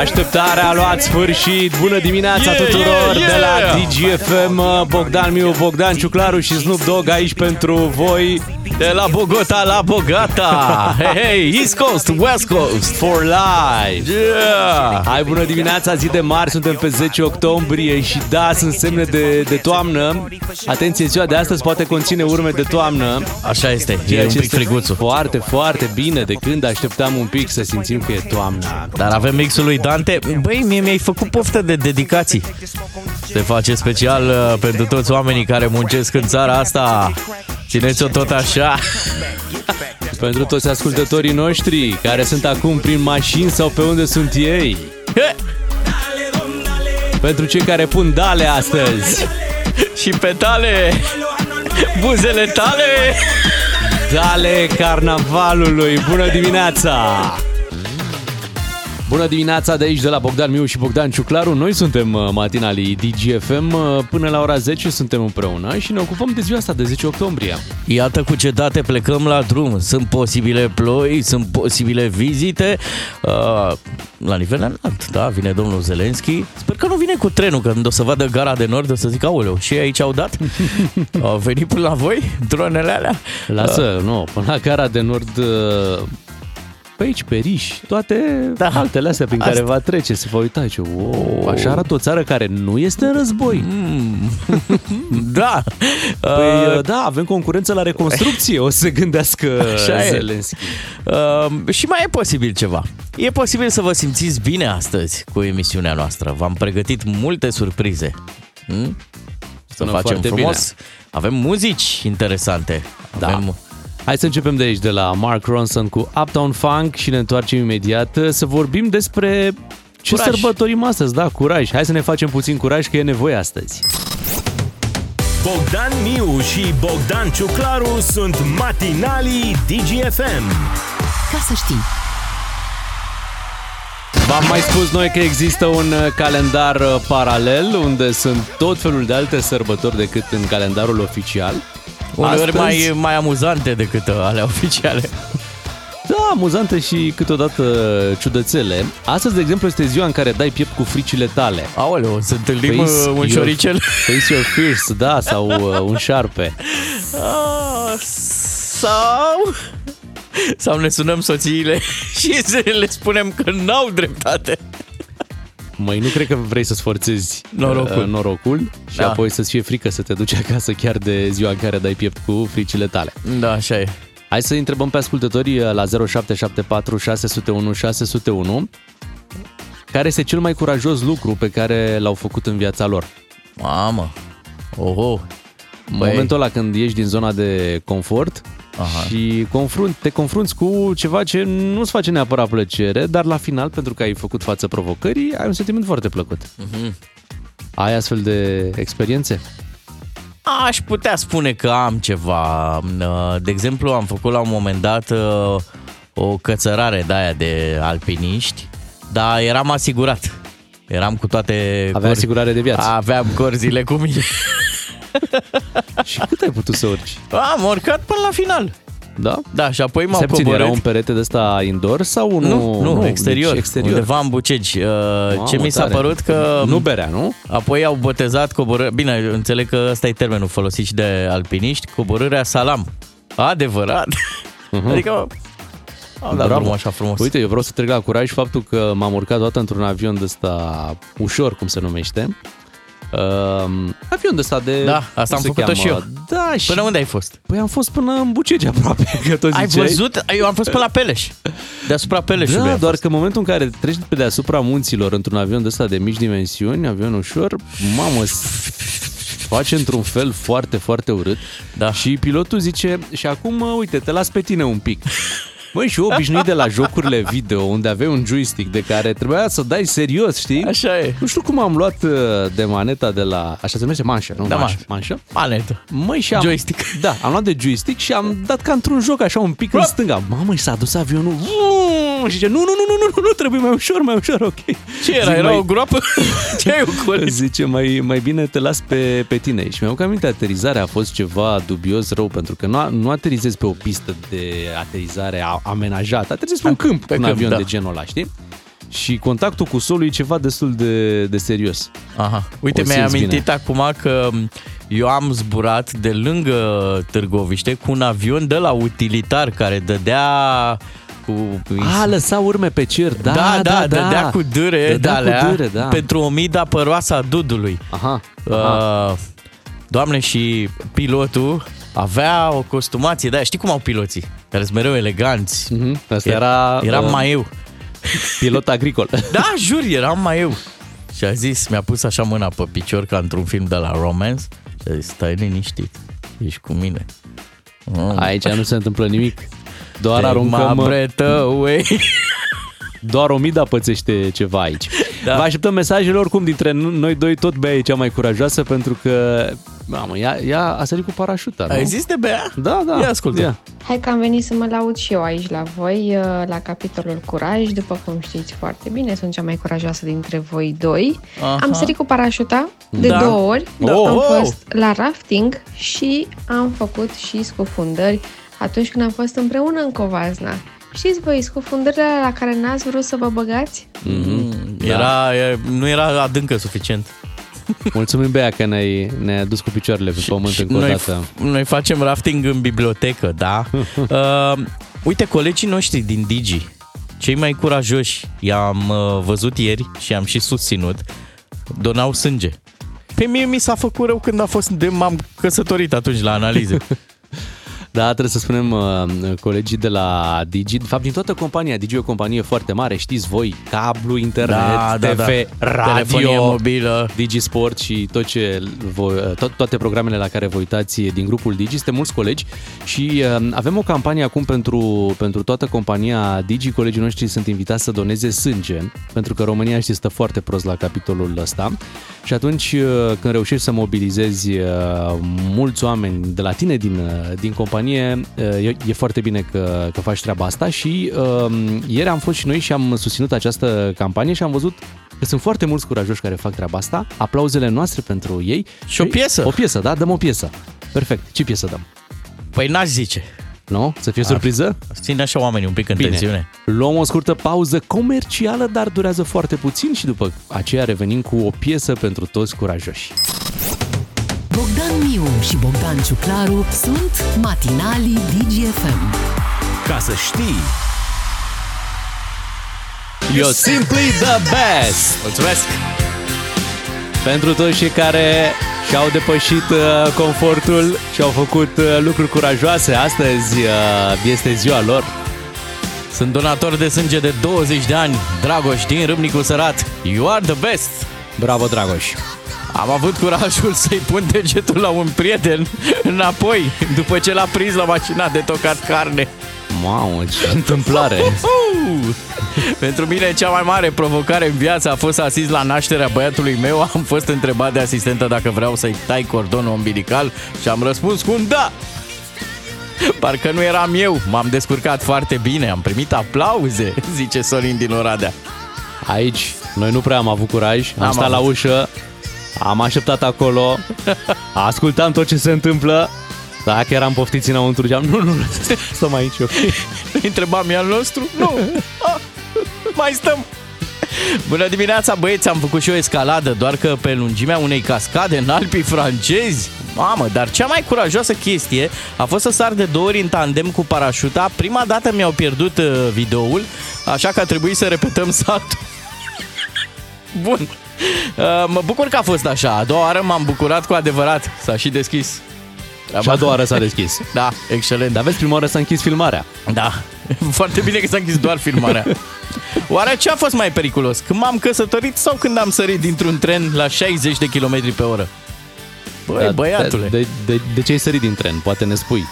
Așteptarea a luat sfârșit. Bună dimineața Yeah, tuturor yeah, de la yeah. DGFM. Bogdan Miu, Bogdan Ciuclaru și Snoop Dogg aici pentru voi. De la Bogota la Bogata. Hey, hey, East Coast, West Coast, for life. Yeah! Hai, bună dimineața, zi de mari, suntem pe 10 octombrie și da, sunt semne de, de toamnă. Atenție, ziua de astăzi poate conține urme de toamnă. Așa este, Ceea e un ce pic este friguțul. Foarte, foarte bine de când așteptam un pic să simțim că e toamna. Dar avem mixul lui Dante. Băi, mie mi-ai făcut poftă de dedicații. Se face special uh, pentru toți oamenii care muncesc în țara asta. Țineți-o tot așa. Pentru toți ascultătorii noștri care sunt acum prin mașini sau pe unde sunt ei. He! Pentru cei care pun dale astăzi. Și petale, buzele tale. Dale carnavalului. Bună dimineața! Bună dimineața de aici, de la Bogdan Miu și Bogdan Ciuclaru. Noi suntem uh, matinalii DGFM. Uh, Până la ora 10 suntem împreună și ne ocupăm de ziua asta, de 10 octombrie. Iată cu ce date plecăm la drum. Sunt posibile ploi, sunt posibile vizite. Uh, la nivel înalt, da, vine domnul Zelenski. Sper că nu vine cu trenul, când o să vadă gara de nord, o să zic, aoleu, și ei aici au dat? au venit până la voi, dronele alea? Lasă, nu, până la Cara de Nord, uh, pe aici, pe Riș, toate Da. altele astea prin care Asta. va trece, se va uita și wow, așa arată o țară care nu este în război. Da. Păi, Uh, uh, da, avem concurență la reconstrucție, o să se gândească Așa e. Zelenski. Uh, și mai e posibil ceva. E posibil să vă simțiți bine astăzi cu emisiunea noastră. V-am pregătit multe surprize. Hmm? Să Sună facem foarte frumos. Avem muzici interesante. Da. Avem... Hai să începem de aici, de la Mark Ronson cu Uptown Funk și ne întoarcem imediat uh, să vorbim despre ce Curaj. sărbătorim astăzi, da, curaj. Hai să ne facem puțin curaj că e nevoie astăzi. Bogdan Miu și Bogdan Ciuclaru sunt matinalii DGFM. Ca să știi. V-am mai spus noi că există un uh, calendar uh, paralel unde sunt tot felul de alte sărbători decât în calendarul oficial. Uneori Astăzi- mai, mai amuzante decât uh, alea oficiale. Da, amuzante și câteodată ciudățele. Astăzi, de exemplu, este ziua în care dai piept cu fricile tale. Aoleu, să întâlnim Face uh, un your- șoricel. Face your fears, da, sau uh, un șarpe. Ah, sau... Sau ne sunăm soțiile și să le spunem că n-au dreptate. Măi, nu cred că vrei să-ți forțezi Norocul. uh, norocul și Da. apoi să-ți fie frică să te duci acasă chiar de ziua în care dai piept cu fricile tale. Da, așa e. Hai să întrebăm pe ascultătorii uh, la 0774 601 601 care este cel mai curajos lucru pe care l-au făcut în viața lor. Mamă. Oho. În Băi. momentul ăla când ieși din zona de confort Aha. și confrunt, te confrunți cu ceva ce nu-ți face neapărat plăcere, dar la final, pentru că ai făcut față provocării, ai un sentiment foarte plăcut. Mhm. Ai astfel de experiențe? Aș putea spune că am ceva. Uh, De exemplu, am făcut la un moment dat uh, o cățărare de aia de alpiniști, dar eram asigurat. Eram cu toate... Avea asigurare de viață. Aveam corzile cu mine. Și cât ai putut să urci? Am urcat până la final. Da? Da, și apoi m-au Se puțin, era coborât. un perete de ăsta indoor sau nu? Nu, nu, nu exterior, Deci exterior. undeva în Bucegi. Uh, Mamă, Ce mi s-a tare. părut că... Nu berea, nu? Apoi au botezat coborârea... Bine, înțeleg că ăsta e termenul folosit și de alpiniști. Coborârea salam. Adevărat. Adică au dat Bravo. drumul așa frumos. Uite, eu vreau să trec la curaj faptul că m-am urcat toată într-un avion de ăsta ușor, cum se numește. Um, avion de ăsta de... Da, asta cum am se făcut-o și eu. Da, și... Până unde ai fost? Păi am fost până în Bucegi aproape, că tot Ai ziceai. văzut? Eu am fost pe la Peleș. Deasupra Peleșului. Da, am doar fost. că în momentul în care treci pe deasupra munților într-un avion de ăsta de mici dimensiuni, avion ușor, mamă, s- face într-un fel foarte, foarte urât. Da. Și pilotul zice, și acum, mă, uite, te las pe tine un pic. Măi, și eu obișnuit de la jocurile video, unde aveai un joystick de care trebuia să dai serios, știi? Așa e. Nu știu cum am luat uh, de maneta de la... Așa se numește? Manșă, nu? Da, manșă. manșă. manșă. Manetă. Măi, și am... Joystick. Da, am luat de joystick și am dat ca într-un joc, așa, un pic în Hop. stânga. Mamă, și s-a dus avionul. Vuuu, Și zice, nu, nu, nu, nu, nu, nu, nu, trebuie mai ușor, mai ușor, ok. Ce era? Zic, Era mai- o groapă? Ce ai ocolit? Zice, mai, mai bine te las pe, pe tine. Și mi-am aminte, aterizarea a fost ceva dubios rău, pentru că nu, a- nu aterizezi pe o pistă de aterizare a- amenajată, aterizezi pe un câmp, pe un câmp, avion da. de genul ăla, știi? și contactul cu solul e ceva destul de, de serios. Aha. Uite, O mi-ai simți amintit bine. acum că eu am zburat de lângă Târgoviște cu un avion de la utilitar care dădea cu... A, lăsa urme pe cer, da, da, da, da. dădea cu dâre, Dădea cu de-alea dâre, da. pentru omida păroasă a dudului. Aha, aha. Uh, doamne, și pilotul avea o costumație, da, știi cum au piloții? Care sunt mereu eleganți. Mhm. Asta era, Eram uh, mai eu. pilot agricol. Da, jur, eram mai eu. Și a zis, mi-a pus așa mâna pe picior ca într-un film de la Romance și a zis, stai liniștit, ești cu mine. Mm. Aici nu se întâmplă nimic. Doar Take aruncăm, my breath away. Doar Omida pățește ceva aici. Da. Da. Vă așteptăm mesajele oricum dintre noi doi, tot Bea e cea mai curajoasă pentru că, mamă, ea, ea a sărit cu parașuta, nu? Ai zis de Bea? Da, da. Ia ascultă. Ia. Hai că am venit să mă laud și eu aici la voi, uh, la capitolul curaj. După cum știți foarte bine, sunt cea mai curajoasă dintre voi doi. Aha. Am sărit cu parașuta de Da. două ori. Oh, am oh. fost la rafting și am făcut și scufundări atunci când am fost împreună în Covazna. Știți voi, scufundările la care n-ați vrut să vă băgați? Mm, era, e, nu era adâncă suficient. Mulțumim, Bea, că ne-ai, ne-ai adus cu picioarele pe pământ încă o noi, dată. noi facem rafting în bibliotecă, da? uh, uite, colegii noștri din Digi, cei mai curajoși, i-am uh, văzut ieri și am și susținut, donau sânge. Pe mie mi s-a făcut rău când a fost de m-am căsătorit atunci la analize. Da, trebuie să spunem uh, colegii de la Digi, de fapt din toată compania, Digi e o companie foarte mare, știți voi, cablu, internet, Da, da, TV, da. Telefonie radio, mobilă. Digi Sport și tot ce voi, tot, toate programele la care vă uitați din grupul Digi, suntem mulți colegi și uh, avem o campanie acum pentru, pentru toată compania Digi, colegii noștri sunt invitați să doneze sânge, pentru că România știți stă foarte prost la capitolul ăsta și atunci uh, când reușești să mobilizezi uh, mulți oameni de la tine din, uh, din companie, uh, e, e foarte bine că, că faci treaba asta și uh, ieri am fost și noi și am susținut această campanie și am văzut că sunt foarte mulți curajoși care fac treaba asta. Aplauzele noastre pentru ei. Și o piesă. O piesă, da? Dăm o piesă. Perfect. Ce piesă dăm? Păi n-aș zice. Nu? Să fie surpriză? Ține așa oamenii un pic în Bine. tensiune. Luăm o scurtă pauză comercială, dar durează foarte puțin și după aceea revenim cu o piesă pentru toți curajoși. Bogdan Miu și Bogdan Ciuclaru sunt matinalii DGFM. Ca să știi, You're simply the best! Mulțumesc! Pentru toți cei care și-au depășit uh, confortul și au făcut uh, lucruri curajoase, astăzi uh, este ziua lor. Sunt donator de sânge de 20 de ani, Dragoș din Râmnicu Sărat. You are the best! Bravo, Dragoș! Am avut curajul să-i pun degetul la un prieten înapoi, după ce l-a prins la mașina de tocat carne. Mamă, ce întâmplare! Uh! Pentru mine cea mai mare provocare în viață a fost să asist la nașterea băiatului meu. Am fost întrebat de asistentă dacă vreau să-i tai cordonul umbilical și am răspuns cu un da. Parcă nu eram eu, m-am descurcat foarte bine, am primit aplauze, zice Sorin din Oradea. Aici, noi nu prea am avut curaj, am N-am stat la avut. ușă, am așteptat acolo, ascultam tot ce se întâmplă, dacă eram poftiți înăuntru, ziceam, nu, nu, stăm aici, ok? Întrebam, e al nostru? Nu. Ah, mai stăm. Bună dimineața, băieți, am făcut și o escaladă, doar că pe lungimea unei cascade în Alpii francezi. Mamă, dar cea mai curajoasă chestie a fost să sar de două ori în tandem cu parașuta. Prima dată mi-au pierdut uh, videoul, așa că a trebuit să repetăm saltul. Bun. Uh, mă bucur că a fost așa. A doua oară m-am bucurat cu adevărat. S-a și deschis. Și a doua oară s-a deschis. Da, excelent. Dar vezi, prima oară s-a închis filmarea. Da, foarte bine că s-a închis doar filmarea. Oare ce a fost mai periculos? Când m-am căsătorit sau când am sărit dintr-un tren la 60 de km pe oră? Băi, Da, băiatule. De, de, de ce ai sărit din tren? Poate ne spui.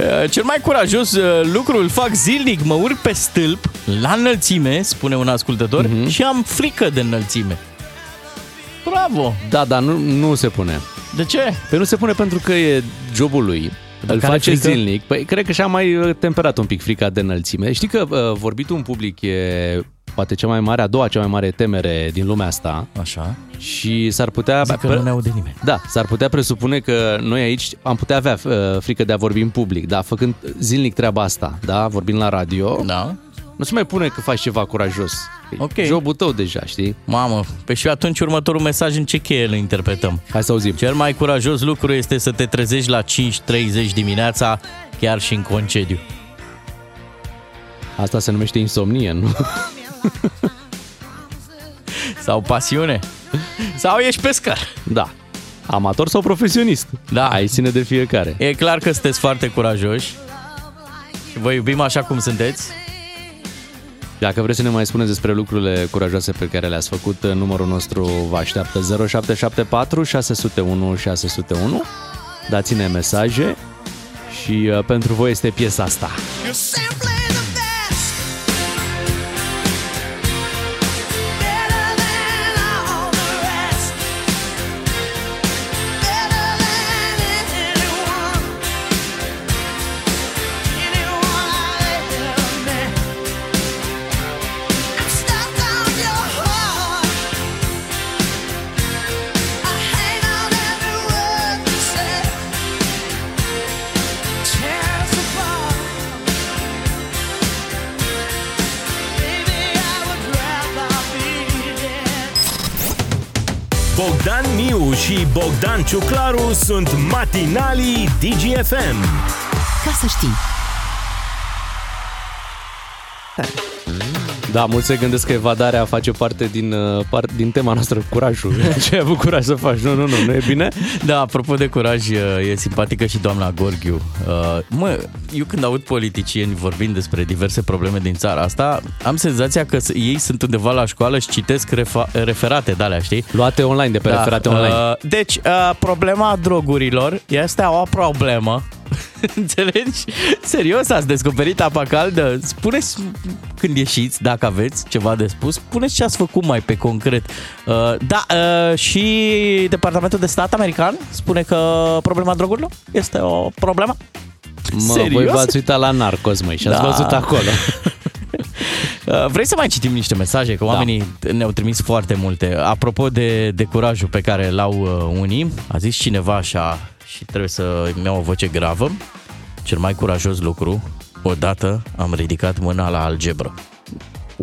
Uh, Cel mai curajos uh, lucru îl fac zilnic, mă urc pe stâlp, la înălțime, spune un ascultător, Mhm. și am frică de înălțime. Bravo! Da, dar nu, nu se pune. De ce? Păi nu se pune pentru că e jobul lui. Îl care face frică? zilnic. Păi cred că și-a mai uh, temperat un pic frica de înălțime. Știi că uh, vorbitul în public e poate cea mai mare, a doua cea mai mare temere din lumea asta Așa. și s-ar putea... Zic că nu ne aude nimeni. Da, s-ar putea presupune că noi aici am putea avea uh, frică de a vorbi în public, da, făcând zilnic treaba asta, da, vorbind la radio, Da? nu se mai pune că faci ceva curajos. Ok. Jobul tău deja, știi? Mamă, pe și atunci următorul mesaj în ce cheie îl interpretăm? Hai să auzim. Cel mai curajos lucru este să te trezești la 5.30 dimineața, chiar și în concediu. Asta se numește insomnie, nu? Sau pasiune. Sau ești pescar. Da. Amator sau profesionist? Da. Ai ține de fiecare. E clar că sunteți foarte curajoși. Și vă iubim așa cum sunteți. Dacă vreți să ne mai spuneți despre lucrurile curajoase pe care le-ați făcut, numărul nostru vă așteaptă 0774 601 601. Dați-ne mesaje și uh, pentru voi este piesa asta. You're și Bogdan Ciuclaru sunt matinalii DGFM. Ca să știi. Da, mulți se gândesc că evadarea face parte din, uh, par, din tema noastră, curajul. Ce ai avut curaj să faci? Nu, nu, nu, nu e bine? Da, apropo de curaj, e simpatică și doamna Gorghiu. Uh, Mă, eu când aud politicieni vorbind despre diverse probleme din țara asta, am senzația că s- ei sunt undeva la școală și citesc refa- referate de alea, știi? Luate online, de pe da, referate online. Uh, deci, uh, problema drogurilor este o problemă. Înțelegi? Serios, ați descoperit apa caldă? Spuneți când ieșiți, dacă aveți ceva de spus, spuneți ce ați făcut mai pe concret. Uh, da, uh, și Departamentul de Stat american spune că problema drogurilor este o problemă. Mă, serios? voi v-ați uitat la Narcos, măi, și ați Da. văzut acolo. Uh, Vrei să mai citim niște mesaje? Că oamenii ne-au trimis foarte multe. Apropo de, de curajul pe care l-au uh, unii, a zis cineva așa și trebuie să îmi iau o voce gravă. Cel mai curajos lucru, odată am ridicat mâna la algebră.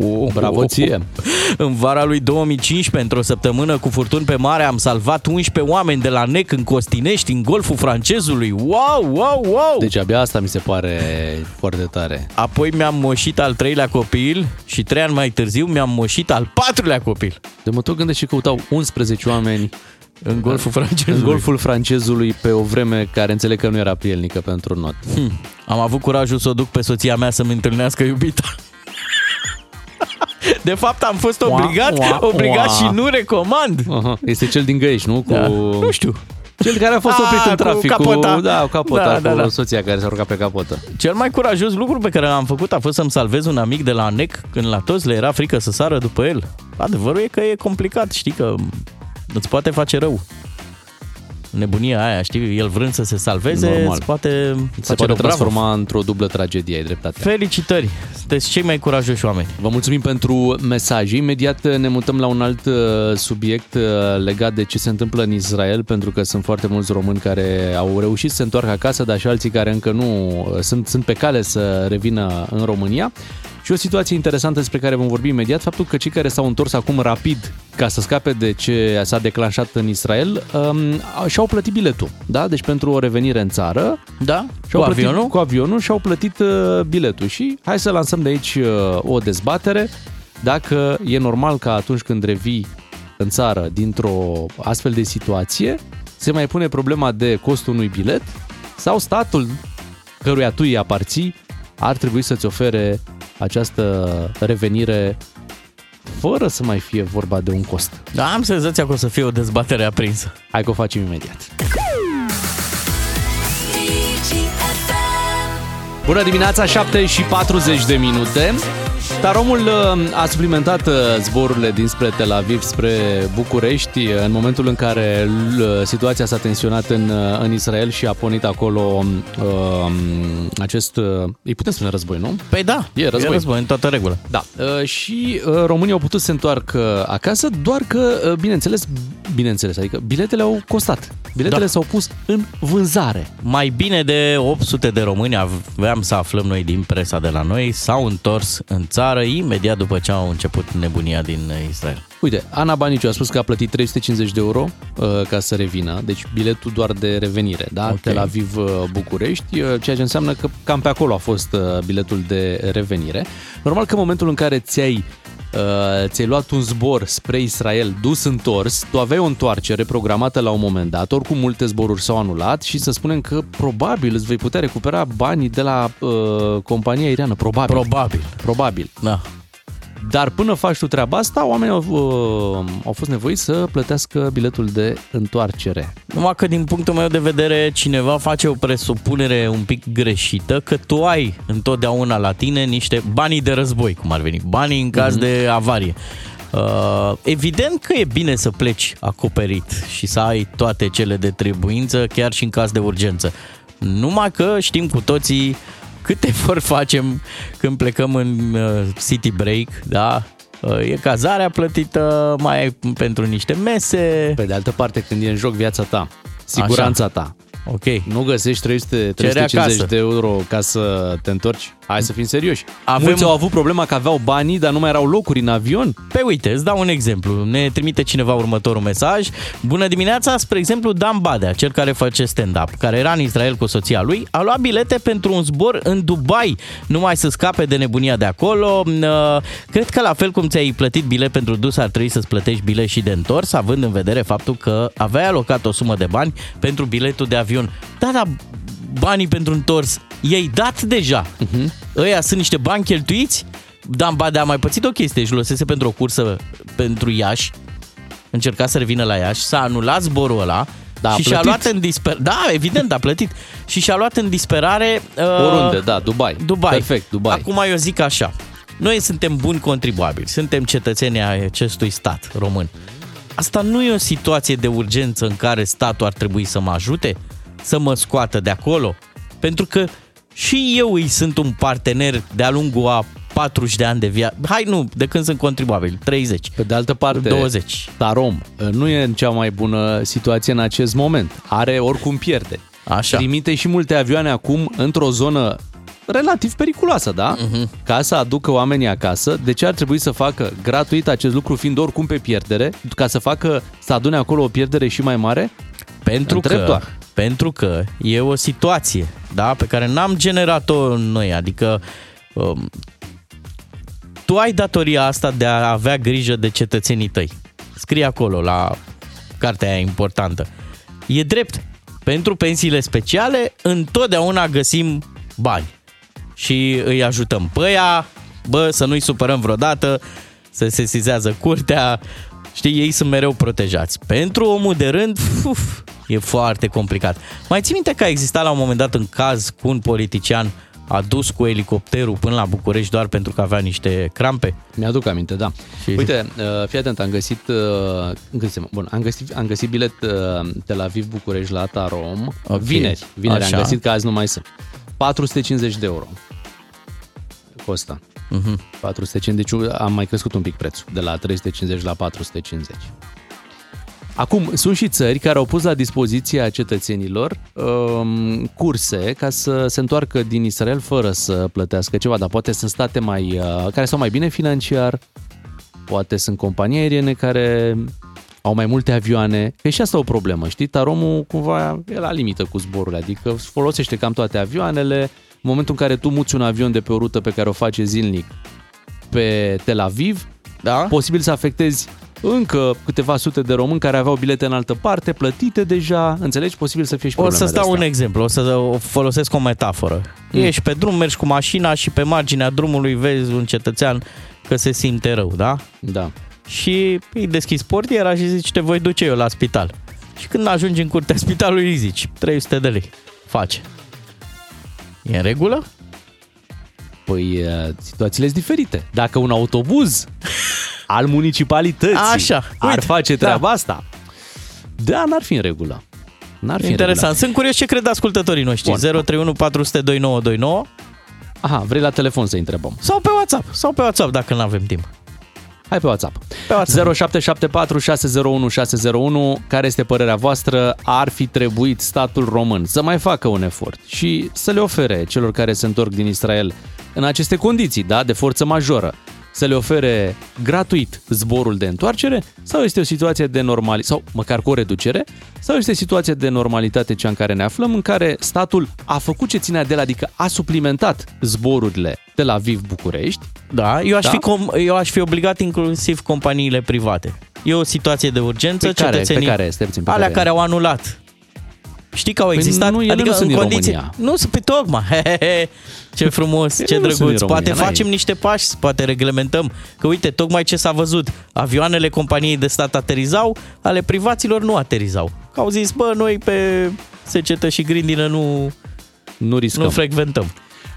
Oh, Bravo ție. În vara lui 2015, într-o săptămână cu furtuni pe mare, am salvat 11 oameni de la nec în Costinești, în golful francezului. Wow, wow, wow! Deci abia asta mi se pare foarte tare. Apoi mi-am moșit al treilea copil și trei ani mai târziu mi-am moșit al patrulea copil. De mă tot gândesc și căutau 11 oameni În golful francezului. în golful francezului pe o vreme care înțeleg că nu era prielnică pentru not. Hm. Am avut curajul să o duc pe soția mea să-mi întâlnească iubita. De fapt, am fost obligat, ua, obligat ua. și nu recomand. Aha. Este cel din Găiești, nu? Cu... Da. Nu știu. Cel care a fost Ah, oprit în cu trafic. capota. Da, cu capota, Da, cu da, da. soția care s-a urcat pe capotă. Cel mai curajos lucru pe care l-am făcut a fost să-mi salvez un amic de la NEC când la toți le era frică să sară după el. Adevărul e că e complicat, știi că îți poate face rău. Nebunia aia, știi, el vrând să se salveze, Normal. îți poate Se face poate rău. Bravo. transforma într-o dublă tragedie, ai dreptate. Felicitări! Sunteți cei mai curajoși oameni. Vă mulțumim pentru mesaje. Imediat ne mutăm la un alt uh, subiect uh, legat de ce se întâmplă în Israel, pentru că sunt foarte mulți români care au reușit să se întoarcă acasă, dar și alții care încă nu uh, sunt, sunt pe cale să revină în România. Și o situație interesantă despre care vom vorbi imediat, faptul că cei care s-au întors acum rapid ca să scape de ce s-a declanșat în Israel, um, și-au plătit biletul. Da? Deci pentru o revenire în țară, Da? și-au Cu plătit, avionul? Cu avionul și au plătit uh, biletul. Și hai să lansăm de aici uh, o dezbatere dacă e normal ca atunci când revii în țară dintr-o astfel de situație, se mai pune problema de costul unui bilet sau statul căruia tu îi aparții ar trebui să-ți ofere această revenire fără să mai fie vorba de un cost. Da, am senzația că o să fie o dezbatere aprinsă. Hai că o facem imediat. Bună dimineața, 7 și 40 de minute. Taromul uh, a suplimentat uh, zborurile dinspre Tel Aviv spre București uh, în momentul în care uh, situația s-a tensionat în, uh, în Israel și a pornit acolo uh, acest, uh, îi putem spune război, nu? Păi da, E război. e război în toată regulă. Da, uh, și uh, românii au putut să se întoarcă acasă, doar că, uh, bineînțeles, bineînțeles, adică biletele au costat. Biletele Da. s-au pus în vânzare. Mai bine de 800 de români, aveam să aflăm noi din presa de la noi, s-au întors în țară imediat după ce au început nebunia din Israel. Uite, Ana Baniciu a spus că a plătit 350 de euro uh, ca să revină, deci biletul doar de revenire, da? Ok. Tel Aviv uh, București, uh, ceea ce înseamnă că cam pe acolo a fost uh, biletul de revenire. Normal că în momentul în care ți-ai Uh, ți-ai luat un zbor spre Israel dus întors, tu aveai o întoarcere programată la un moment dat, oricum multe zboruri s-au anulat și să spunem că probabil îți vei putea recupera banii de la uh, compania aeriană, probabil. Probabil. Probabil. Da. Dar până faci tu treaba asta, oamenii au, uh, au fost nevoiți să plătească biletul de întoarcere. Numai că din punctul meu de vedere cineva face o presupunere un pic greșită că tu ai întotdeauna la tine niște banii de război, cum ar veni, banii în caz de avarie. Uh, evident că e bine să pleci acoperit și să ai toate cele de trebuință, chiar și în caz de urgență. Numai că știm cu toții cât efort facem când plecăm în uh, city break, da? Uh, E cazarea plătită, mai ai pentru niște mese. Pe de altă parte, când e în joc viața ta, siguranța Așa. ta, Ok. nu găsești 300, Cere 350 acasă. de euro ca să te întorci? Hai să fim serioși. Avem- Mulți au avut problema că aveau banii, dar nu mai erau locuri în avion. Pe uite, îți dau un exemplu. Ne trimite cineva următorul mesaj. Bună dimineața, spre exemplu, Dan Badea, cel care face stand-up, care era în Israel cu soția lui, a luat bilete pentru un zbor în Dubai, numai să scape de nebunia de acolo. Uh, Cred că la fel cum ți-ai plătit bilet pentru dus, ar trebui să-ți plătești bilet și de întors, având în vedere faptul că aveai alocat o sumă de bani pentru biletul de avion. Da, da, banii pentru întors i-ai dat deja. Uh-huh. Ăia sunt niște bani cheltuiți? Dan Badea a mai pățit o chestie, își lăsese pentru o cursă pentru Iași, încerca să revină la Iași, s-a anulat zborul ăla Da, a și și-a plătit. luat în disperare. Da, evident, a plătit. și și-a luat în disperare... Uh, Oriunde, da, Dubai. Dubai. Perfect, Dubai. Acum eu zic așa. Noi suntem buni contribuabili, suntem cetățenii ai acestui stat român. Asta nu e o situație de urgență în care statul ar trebui să mă ajute, să mă scoată de acolo, pentru că și eu îi sunt un partener de-a lungul a 40 de ani de viață. Hai nu, de când sunt contribuabil, 30. Pe de altă parte, 20. Tarom nu e în cea mai bună situație în acest moment. Are oricum pierde. Așa. Trimite și multe avioane acum într-o zonă relativ periculoasă, da? Uh-huh. Ca să aducă oamenii acasă. De ce ar trebui să facă gratuit acest lucru, fiind oricum pe pierdere, ca să facă, să adune acolo o pierdere și mai mare? Pentru Întreb că, doar. Pentru că e o situație da, pe care n-am generat-o noi, adică um, tu ai datoria asta de a avea grijă de cetățenii tăi. Scrie acolo la cartea aia importantă. E drept. Pentru pensiile speciale întotdeauna găsim bani și îi ajutăm pe ea, bă, să nu-i supărăm vreodată, să se sizează curtea, știi, ei sunt mereu protejați. Pentru omul de rând, uf, e foarte complicat. Mai ții minte că a existat la un moment dat în caz cu un politician a dus cu elicopterul până la București doar pentru că avea niște crampe? Mi-aduc aminte, da. Și- Uite, uh, fii atent, am găsit, uh, găsim, bun, am găsit, am găsit bilet uh, Tel Aviv București la Tarom. Ok. Vineri, vineri Așa. am găsit că azi nu mai sunt. 450 de euro. Costă. Mhm. 450, deci am mai crescut un pic prețul, de la 350 la 450. Acum, sunt și țări care au pus la dispoziția cetățenilor um, curse ca să se întoarcă din Israel fără să plătească ceva, dar poate sunt state mai, uh, care stau mai bine financiar, poate sunt companii aeriene care au mai multe avioane, că e și asta o problemă, știi? Taromul cumva e la limită cu zborurile, adică folosește cam toate avioanele, în momentul în care tu muți un avion de pe o rută pe care o face zilnic pe Tel Aviv, Da? posibil să afectezi încă câteva sute de români care aveau bilete în altă parte, plătite deja, înțelegi? Posibil să fie și O probleme să de stau un astea. exemplu, o să o folosesc o metaforă. Mm. Ești pe drum, mergi cu mașina și pe marginea drumului vezi un cetățean că se simte rău, da? Da. Și îi deschizi portiera și zici, te voi duce eu la spital. Și când ajungi în curtea spitalului, îi zici, 300 de lei. Face. E în regulă? Păi uh, situațiile sunt diferite. Dacă un autobuz al municipalității Așa, ar uite, face da. treaba asta, da, n-ar fi în regulă. N-ar fi Interesant. Sunt curios ce cred ascultătorii noștri. Bun. 031 400 2929 Aha, vrei la telefon să întrebăm. sau pe WhatsApp. Sau pe WhatsApp dacă nu avem timp. Hai pe WhatsApp. Pe WhatsApp. 0774 601 601. Care este părerea voastră? Ar fi trebuit statul român să mai facă un efort și să le ofere celor care se întorc din Israel în aceste condiții, da, de forță majoră, să le ofere gratuit zborul de întoarcere sau este o situație de normalitate, sau măcar cu o reducere, sau este o situație de normalitate cea în care ne aflăm, în care statul a făcut ce ținea de el, adică a suplimentat zborurile de la Viv București, Da, eu aș, Da? Fi com- eu aș fi obligat inclusiv companiile private. E o situație de urgență, Pe care- cetățenii, pe care? Stai puțin, pe alea care? care au anulat. Știi că au Păi existat? nu, ele adică nu sunt în din condiții... România. Nu sunt pe tocmai. ce frumos, Ele ce nu sunt drăguț. din Poate România, facem n-ai- niște pași, poate reglementăm. Că uite, tocmai ce s-a văzut. Avioanele companiei de stat aterizau, ale privaților nu aterizau. Că au zis, bă, noi pe secetă și grindină nu, nu riscăm. nu frecventăm.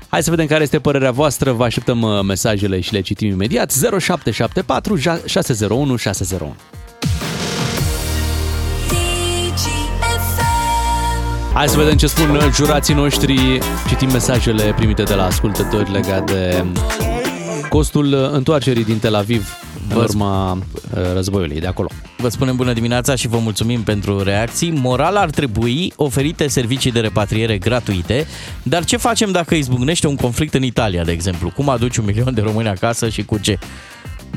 Hai să vedem care este părerea voastră. Vă așteptăm uh, mesajele și le citim imediat. 0774 601 601. Hai să vedem ce spun uh, jurații noștri. Citim mesajele primite de la ascultători legate de costul uh, întoarcerii din Tel Aviv în Vă- urma uh, războiului de acolo. Vă spunem bună dimineața și vă mulțumim pentru reacții. Moral ar trebui oferite servicii de repatriere gratuite, dar ce facem dacă izbucnește un conflict în Italia, de exemplu? Cum aduci un milion de români acasă și cu ce?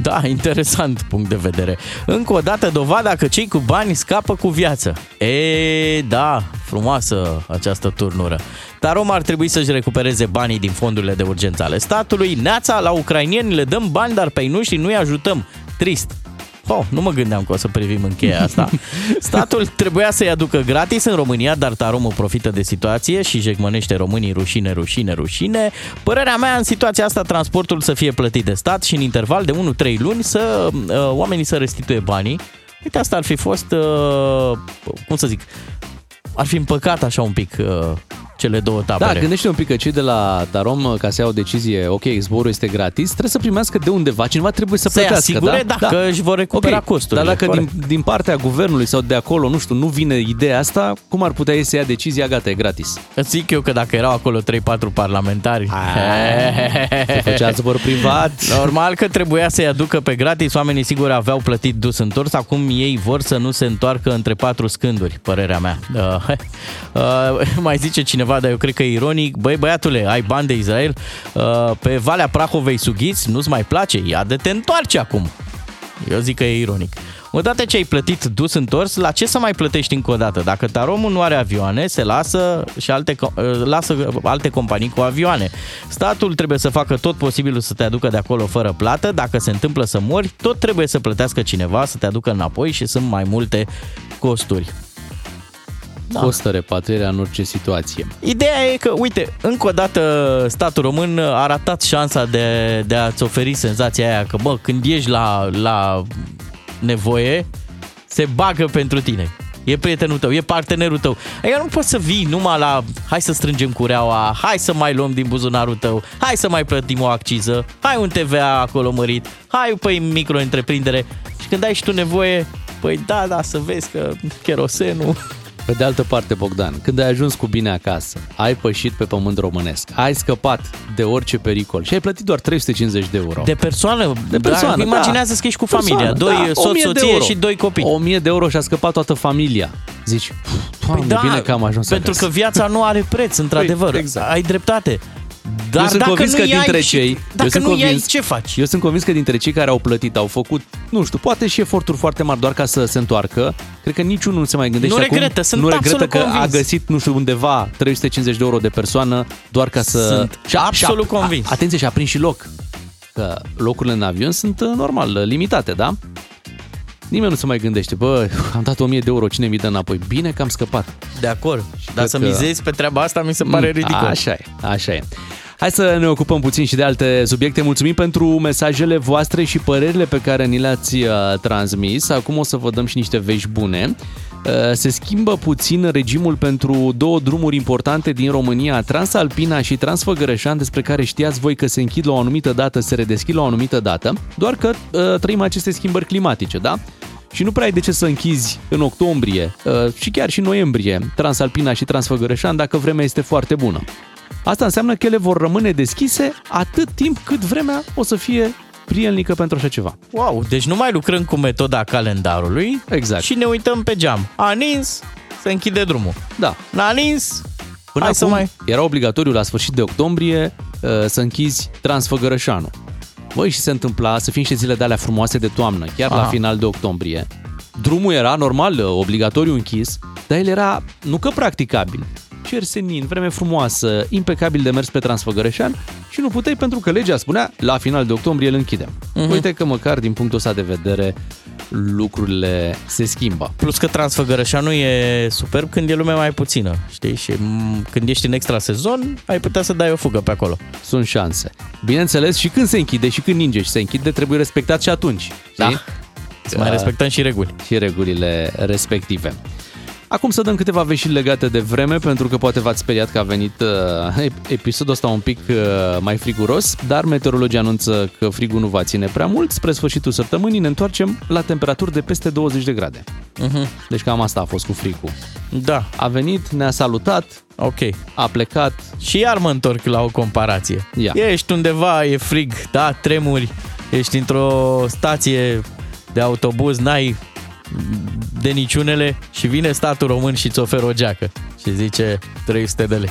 Da, interesant punct de vedere. Încă o dată dovada că cei cu bani scapă cu viață. E, da, frumoasă această turnură. Tarom ar trebui să-și recupereze banii din fondurile de urgență ale statului. Neața, la ucrainieni le dăm bani, dar pe ei noștri nu-i ajutăm. Trist. Oh, nu mă gândeam că o să privim în cheia asta. Statul trebuia să-i aducă gratis în România, dar Taromul profită de situație și jegmănește românii rușine, rușine, rușine. Părerea mea în situația asta, transportul să fie plătit de stat și în interval de 1-3 luni să uh, oamenii să restituie banii. Uite, asta ar fi fost, uh, cum să zic, ar fi împăcat așa un pic uh, cele două tabere. Da, gândește un pic că cei de la Tarom, uh, ca să iau o decizie, ok, zborul este gratis, trebuie să primească de undeva, cineva trebuie să Să-i plătească. asigure, da? da, că își vor recupera Ok, costurile, Dar dacă din, corect. din partea guvernului sau de acolo, nu știu, nu vine ideea asta, cum ar putea ei să ia decizia, gata, e gratis? Îți zic eu că dacă erau acolo 3-4 parlamentari... Se făcea zbor privat. Normal că trebuia să-i aducă pe gratis, oamenii sigur aveau plătit dus întors, acum ei vor să nu se întoarcă între patru scânduri, părerea mea. Uh, uh, mai zice cineva, dar eu cred că e ironic, băi băiatule, ai bani de Israel, uh, pe Valea Prahovei sughiți, nu-ți mai place, ia de te întoarce acum. Eu zic că e ironic. Odată ce ai plătit dus întors, la ce să mai plătești încă o dată? Dacă Taromul nu are avioane, se lasă și alte, co- uh, lasă alte companii cu avioane. Statul trebuie să facă tot posibilul să te aducă de acolo fără plată. Dacă se întâmplă să mori, tot trebuie să plătească cineva să te aducă înapoi și sunt mai multe costuri. Da. Costă repatrierea în orice situație. Ideea e că, uite, încă o dată statul român a ratat șansa de, de a-ți oferi senzația aia că, bă, când ești la, la nevoie, se bagă pentru tine. E prietenul tău, e partenerul tău. Eu nu poți să vii numai la hai să strângem cureaua, hai să mai luăm din buzunarul tău, hai să mai plătim o acciză, hai un TVA acolo mărit, hai pe micro-întreprindere. Și când ai și tu nevoie, păi da, da, să vezi că cherosenul... Pe de altă parte, Bogdan, când ai ajuns cu bine acasă, ai pășit pe pământ românesc, ai scăpat de orice pericol și ai plătit doar 350 de euro. De persoană, De persoană, da, imaginează că ești cu Persoană, familia, doi da, soț, 1000 de soție euro. și doi copii. 1000 de euro și a scăpat toată familia. Zici, doamne, Păi bine că am ajuns pentru acasă. că viața nu are preț, într-adevăr. Păi, exact. Ai dreptate. Dar eu sunt dacă convins nu că iai dintre și- cei, dacă eu sunt nu iai, convins, ce faci? Eu sunt convins că dintre cei care au plătit au făcut, nu știu, poate și eforturi foarte mari doar ca să se întoarcă. Cred că niciunul nu se mai gândește Nu acum, regretă, sunt nu regretă absolut că a convins. găsit, nu știu, undeva 350 de euro de persoană doar ca să... Sunt absolut convins. A, atenție, și a prins și loc. Că locurile în avion sunt uh, normal, uh, limitate, da? Nimeni nu se mai gândește, bă, am dat 1000 de euro, cine mi dă înapoi? Bine că am scăpat. De acord. Dar cred să că- mizezi pe treaba asta mi se pare Mm, ridicol. Așa e, așa e. Hai să ne ocupăm puțin și de alte subiecte. Mulțumim pentru mesajele voastre și părerile pe care ni le-ați uh, transmis. Acum o să vă dăm și niște vești bune. Uh, se schimbă puțin regimul pentru două drumuri importante din România, Transalpina și Transfăgărășan, despre care știați voi că se închid la o anumită dată, se redeschid la o anumită dată, doar că uh, trăim aceste schimbări climatice, da? Și nu prea ai de ce să închizi în octombrie uh, și chiar și noiembrie Transalpina și Transfăgărășan dacă vremea este foarte bună. Asta înseamnă că ele vor rămâne deschise atât timp cât vremea o să fie prielnică pentru așa ceva. Wow, deci nu mai lucrăm cu metoda calendarului Exact. și ne uităm pe geam. A nins, se închide drumul. Da. N-a nins, Până Hai să acum mai- era obligatoriu la sfârșit de octombrie uh, să închizi Transfăgărășanul. Băi, și se întâmpla să fie niște zile de alea frumoase de toamnă, chiar la Aha. final de octombrie. Drumul era normal, uh, obligatoriu închis, dar el era nu că practicabil, cer senin, vreme frumoasă, impecabil de mers pe Transfăgărășan și nu puteai pentru că legea spunea la final de octombrie îl închidem. Mhm. Uite că măcar din punctul ăsta de vedere lucrurile se schimbă. Plus că Transfăgărășanul e superb când e lumea mai puțină, știi? Și m, când ești în extra sezon, ai putea să dai o fugă pe acolo. Sunt șanse. Bineînțeles, și când se închide și când ninge și se închide, trebuie respectat și atunci. Da. știi? Să mai respectăm și reguli. și regulile respective. Acum să dăm câteva vești legate de vreme, pentru că poate v-ați speriat că a venit uh, ep- episodul ăsta un pic uh, mai friguros, dar meteorologii anunță că frigul nu va ține prea mult. Spre sfârșitul săptămânii ne întoarcem la temperaturi de peste 20 de grade. Uh-huh. Deci cam asta a fost cu frigul. Da, A venit, ne-a salutat, ok. a plecat. Și iar mă întorc la o comparație. Ia. Ești undeva, e frig, da, tremuri, ești într-o stație de autobuz, n-ai de niciunele și vine statul român și îți oferă o geacă și zice 300 de lei.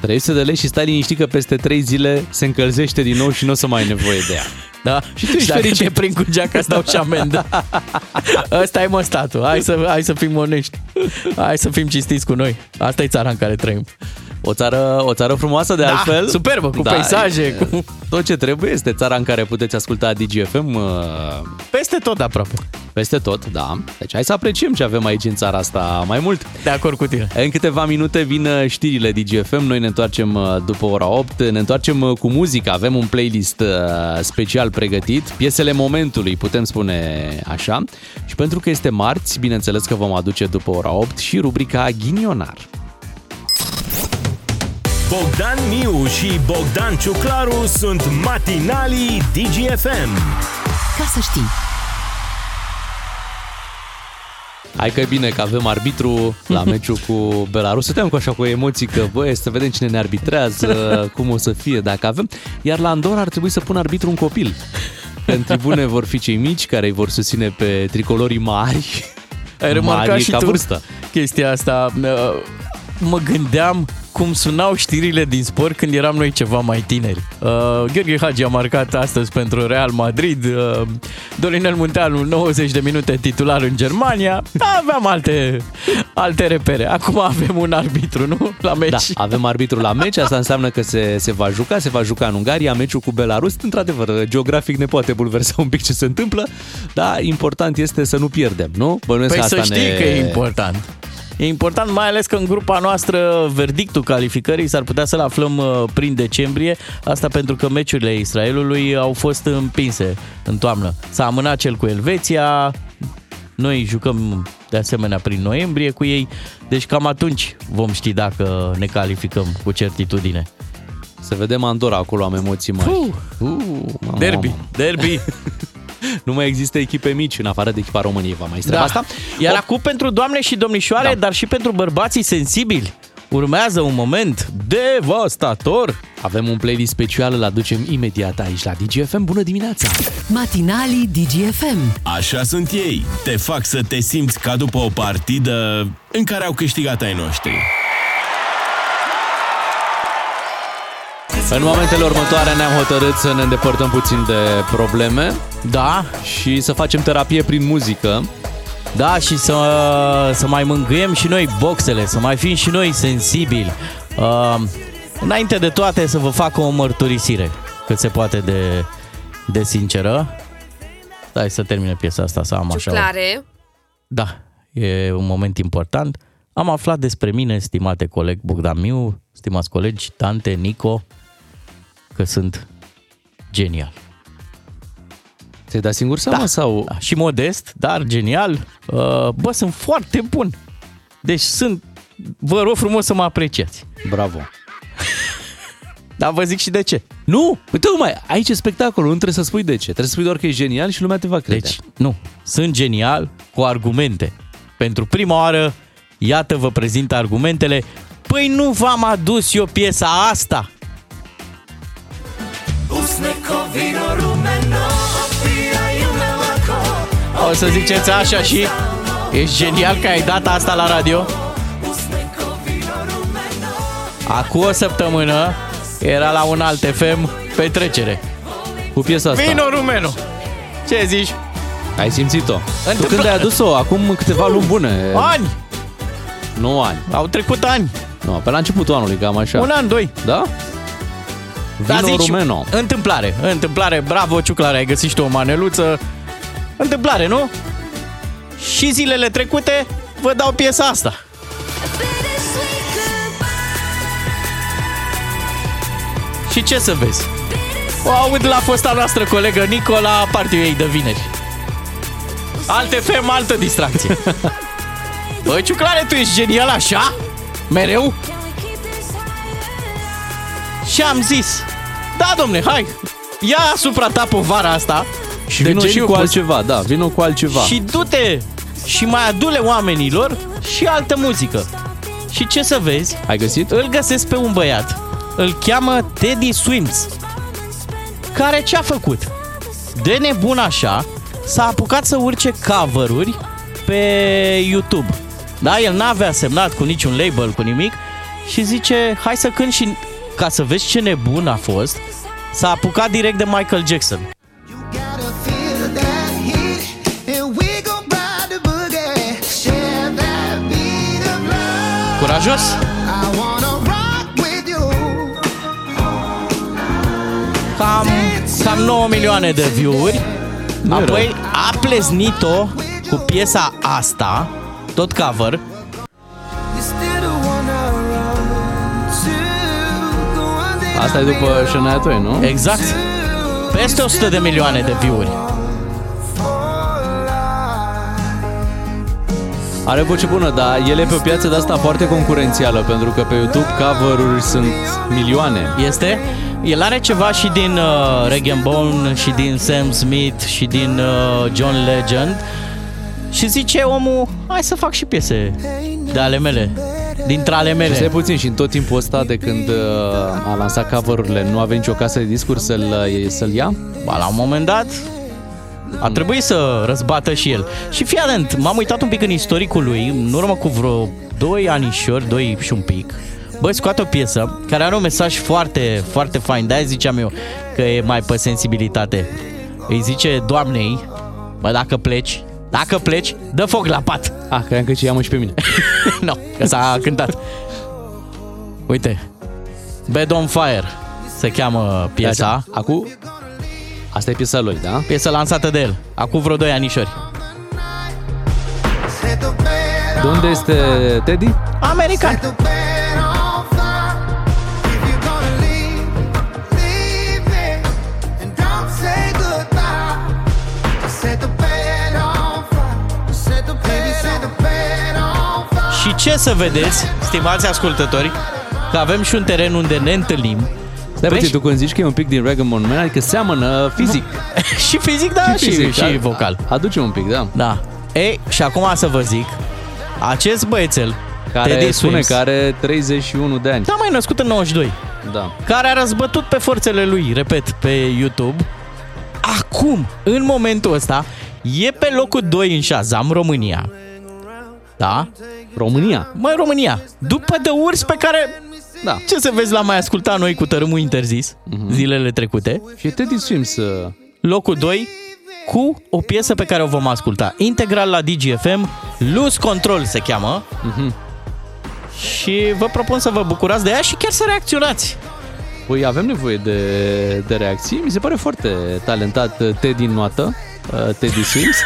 300 de lei și stai liniștit că peste 3 zile se încălzește din nou și nu o să mai ai nevoie de ea. Da? Și tu ești dacă fericit. te prind cu geaca, îți dau și amendă. Ăsta e mă statul. Hai să, hai să fim onești. Hai să fim cinstiți cu noi. Asta e țara în care trăim. O țară, o țară frumoasă de Da, altfel. superbă, cu peisaje, e- cu- Tot ce trebuie este țara în care puteți asculta DGFM uh, Peste tot aproape. peste tot, da. Deci hai să apreciem ce avem aici în țara asta mai mult. De acord cu tine. În câteva minute vin uh, știrile DGFM, noi ne întoarcem uh, după ora 8, ne întoarcem uh, cu muzică, avem un playlist uh, special pregătit, piesele momentului, putem spune așa. Și pentru că este marți, bineînțeles că vom aduce după ora 8 și rubrica Ghinionar. Bogdan Miu și Bogdan Ciuclaru sunt matinalii DGFM. Ca să știi. Hai că e bine că avem arbitru la meciul cu Belarus. Suntem cu așa cu emoții că, băi, să vedem cine ne arbitrează, cum o să fie dacă avem. Iar la Andorra ar trebui să pună arbitru un copil. Că în tribune vor fi cei mici care îi vor susține pe tricolorii mari. Ai remarcat mari și ca tu vârstă. chestia asta. Uh, Mă gândeam cum sunau știrile din sport când eram noi ceva mai tineri. Uh, Gheorghe Hagi a marcat astăzi pentru Real Madrid, uh, Dorinel Munteanu 90 de minute titular în Germania. Aveam alte, alte repere. Acum avem un arbitru, nu? La meci. Da, avem arbitru la meci, asta înseamnă că se, se va juca, se va juca în Ungaria, meciul cu Belarus. Într-adevăr, geografic ne poate bulversa un pic ce se întâmplă, dar important este să nu pierdem, nu? Bănuiesc Păi că să asta știi ne... că e important. E important mai ales că în grupa noastră verdictul calificării s-ar putea să-l aflăm uh, prin decembrie. Asta pentru că meciurile Israelului au fost împinse în toamnă. S-a amânat cel cu Elveția, noi jucăm de asemenea prin noiembrie cu ei, deci cam atunci vom ști dacă ne calificăm cu certitudine. Să vedem Andorra, acolo am emoții mari. Puh, Uh, mamă, derby, mamă. derby. Nu mai există echipe mici în afară de echipa României, va mai da. asta? Iar O- acum pentru doamne și domnișoare, Da. dar și pentru bărbații sensibili, urmează un moment devastator. Avem un playlist special, îl aducem imediat aici la DGFM. Bună dimineața! Matinalii DGFM. Așa sunt ei. Te fac să te simți ca după o partidă în care au câștigat ai noștri. În momentele următoare ne-am hotărât să ne îndepărtăm puțin de probleme Da, și să facem terapie prin muzică. da, și să, să mai mângâiem și noi boxele, să mai fim și noi sensibili. Uh, înainte de toate să vă fac o mărturisire cât se poate de, de sinceră. Stai să termine piesa asta, să am așa. o- Ciuclare, Da, e un moment important. Am aflat despre mine, stimate coleg Bogdan Miu, stimați colegi, tante, Nico, că sunt genial. Ți-ai dat singur seama Da. sau... Da, și modest, dar genial. Uh, Bă, sunt foarte bun. Deci sunt, vă rog frumos să mă apreciați. Bravo! Dar vă zic și de ce. Nu! Uite, mai, aici e spectacolul, nu trebuie să spui de ce. Trebuie să spui doar că e genial și lumea te va crede. Deci, nu, sunt genial cu argumente. Pentru prima oară, iată vă prezint argumentele. Păi nu v-am adus eu piesa asta? Ups, O să ziceți așa și Ești genial că ai dat asta la radio Acum o săptămână Era la un alt FM Petrecere Cu piesa asta. Vino rumeno Ce zici? Ai simțit-o. Tu Întâmpla- când ai adus-o? Acum câteva luni bune. Ani! Nu ani. Au trecut ani Nu, pe la începutul anului, cam așa. Un an, doi Da? Da, Vino zici, Rumeno. Întâmplare, întâmplare, bravo Ciuclare, ai găsit și tu o maneluță Întâmplare, nu? Și zilele trecute vă dau piesa asta Și ce să vezi? O aud la fosta noastră colegă Nicola partiu ei de vineri Alte fem, altă distracție Băi, Ciuclare, tu ești genial așa? Mereu? Și am zis Da, domne, hai Ia asupra ta povara asta Și de vino și geniu cu pus- altceva, da, vino cu altceva. Și du-te Și mai adule oamenilor Și altă muzică Și ce să vezi? Ai găsit? Îl găsesc pe un băiat Îl cheamă Teddy Swims Care ce-a făcut? De nebun așa S-a apucat să urce cover-uri Pe YouTube Da, el n-avea semnat cu niciun label, cu nimic Și zice, hai să cânt și Ca să vezi ce nebun a fost S-a apucat direct de Michael Jackson Gotta feel that heat, and we go by the boogie. Share that beat of love. Curajos? I wanna rock with you. cam, cam 9 milioane de view-uri. Nu e Apoi a pleznit-o cu piesa asta, tot cover, Asta e după Shania Twain, nu? exact, peste 100 de milioane de view-uri. Are voce bună, dar el e pe o piață de asta foarte concurențială, pentru că pe YouTube cover-uri sunt milioane. Este? El are ceva și din uh, Reggae Bone, și din Sam Smith, și din uh, John Legend. Și zice omul, hai să fac și piese de ale mele, dintre ale mele. Și stai puțin, și în tot timpul ăsta de când uh, a lansat cover-urile, nu avea nicio casă de discuri să-l, uh, să-l ia? Ba, la un moment dat a trebuit să răzbată și el. Și fii atent, m-am uitat un pic în istoricul lui, în urmă cu vreo 2 anișori, 2 și un pic. Băi, scoate o piesă care are un mesaj foarte, foarte fain. De-aia ziceam eu că e mai pe sensibilitate. Îi zice doamnei, bă, dacă pleci, dacă pleci, dă foc la pat. Ah, cream că ce ia și pe mine. nu, că s-a cântat. Uite, Bed on Fire se cheamă piesa. Acum, asta e piesa lui, da? Piesă lansată de el, acum vreo 2 anișori. set the bed De unde este Teddy? American. Și ce să vedeți, stimați ascultători, că avem și un teren unde ne întâlnim. Stai Vezi? puțin, tu când zici că e un pic din Ragamuffin Man, adică seamănă fizic. și fizic, da, și, și, și da. vocal. Aduce un pic, da. Da. Ei, și acum să vă zic, acest băiețel, Care Teddy spune Swims, că are 31 de ani. da, mai născut în 92, Da. care a răzbătut pe forțele lui, repet, pe YouTube, acum, în momentul ăsta, e pe locul 2 în Shazam, România. Da? România. Mai România. După de urs pe care Da. ce să vezi l-am mai ascultat noi cu tărâmul interzis zilele trecute. Și e Teddy Swims. uh, Locul 2 cu o piesă pe care o vom asculta integral la DGFM, Lose Control se cheamă. Și vă propun să vă bucurați de ea și chiar să reacționați. Păi avem nevoie de, de reacții. Mi se pare foarte talentat uh, Teddy în noată, uh, Teddy Swims.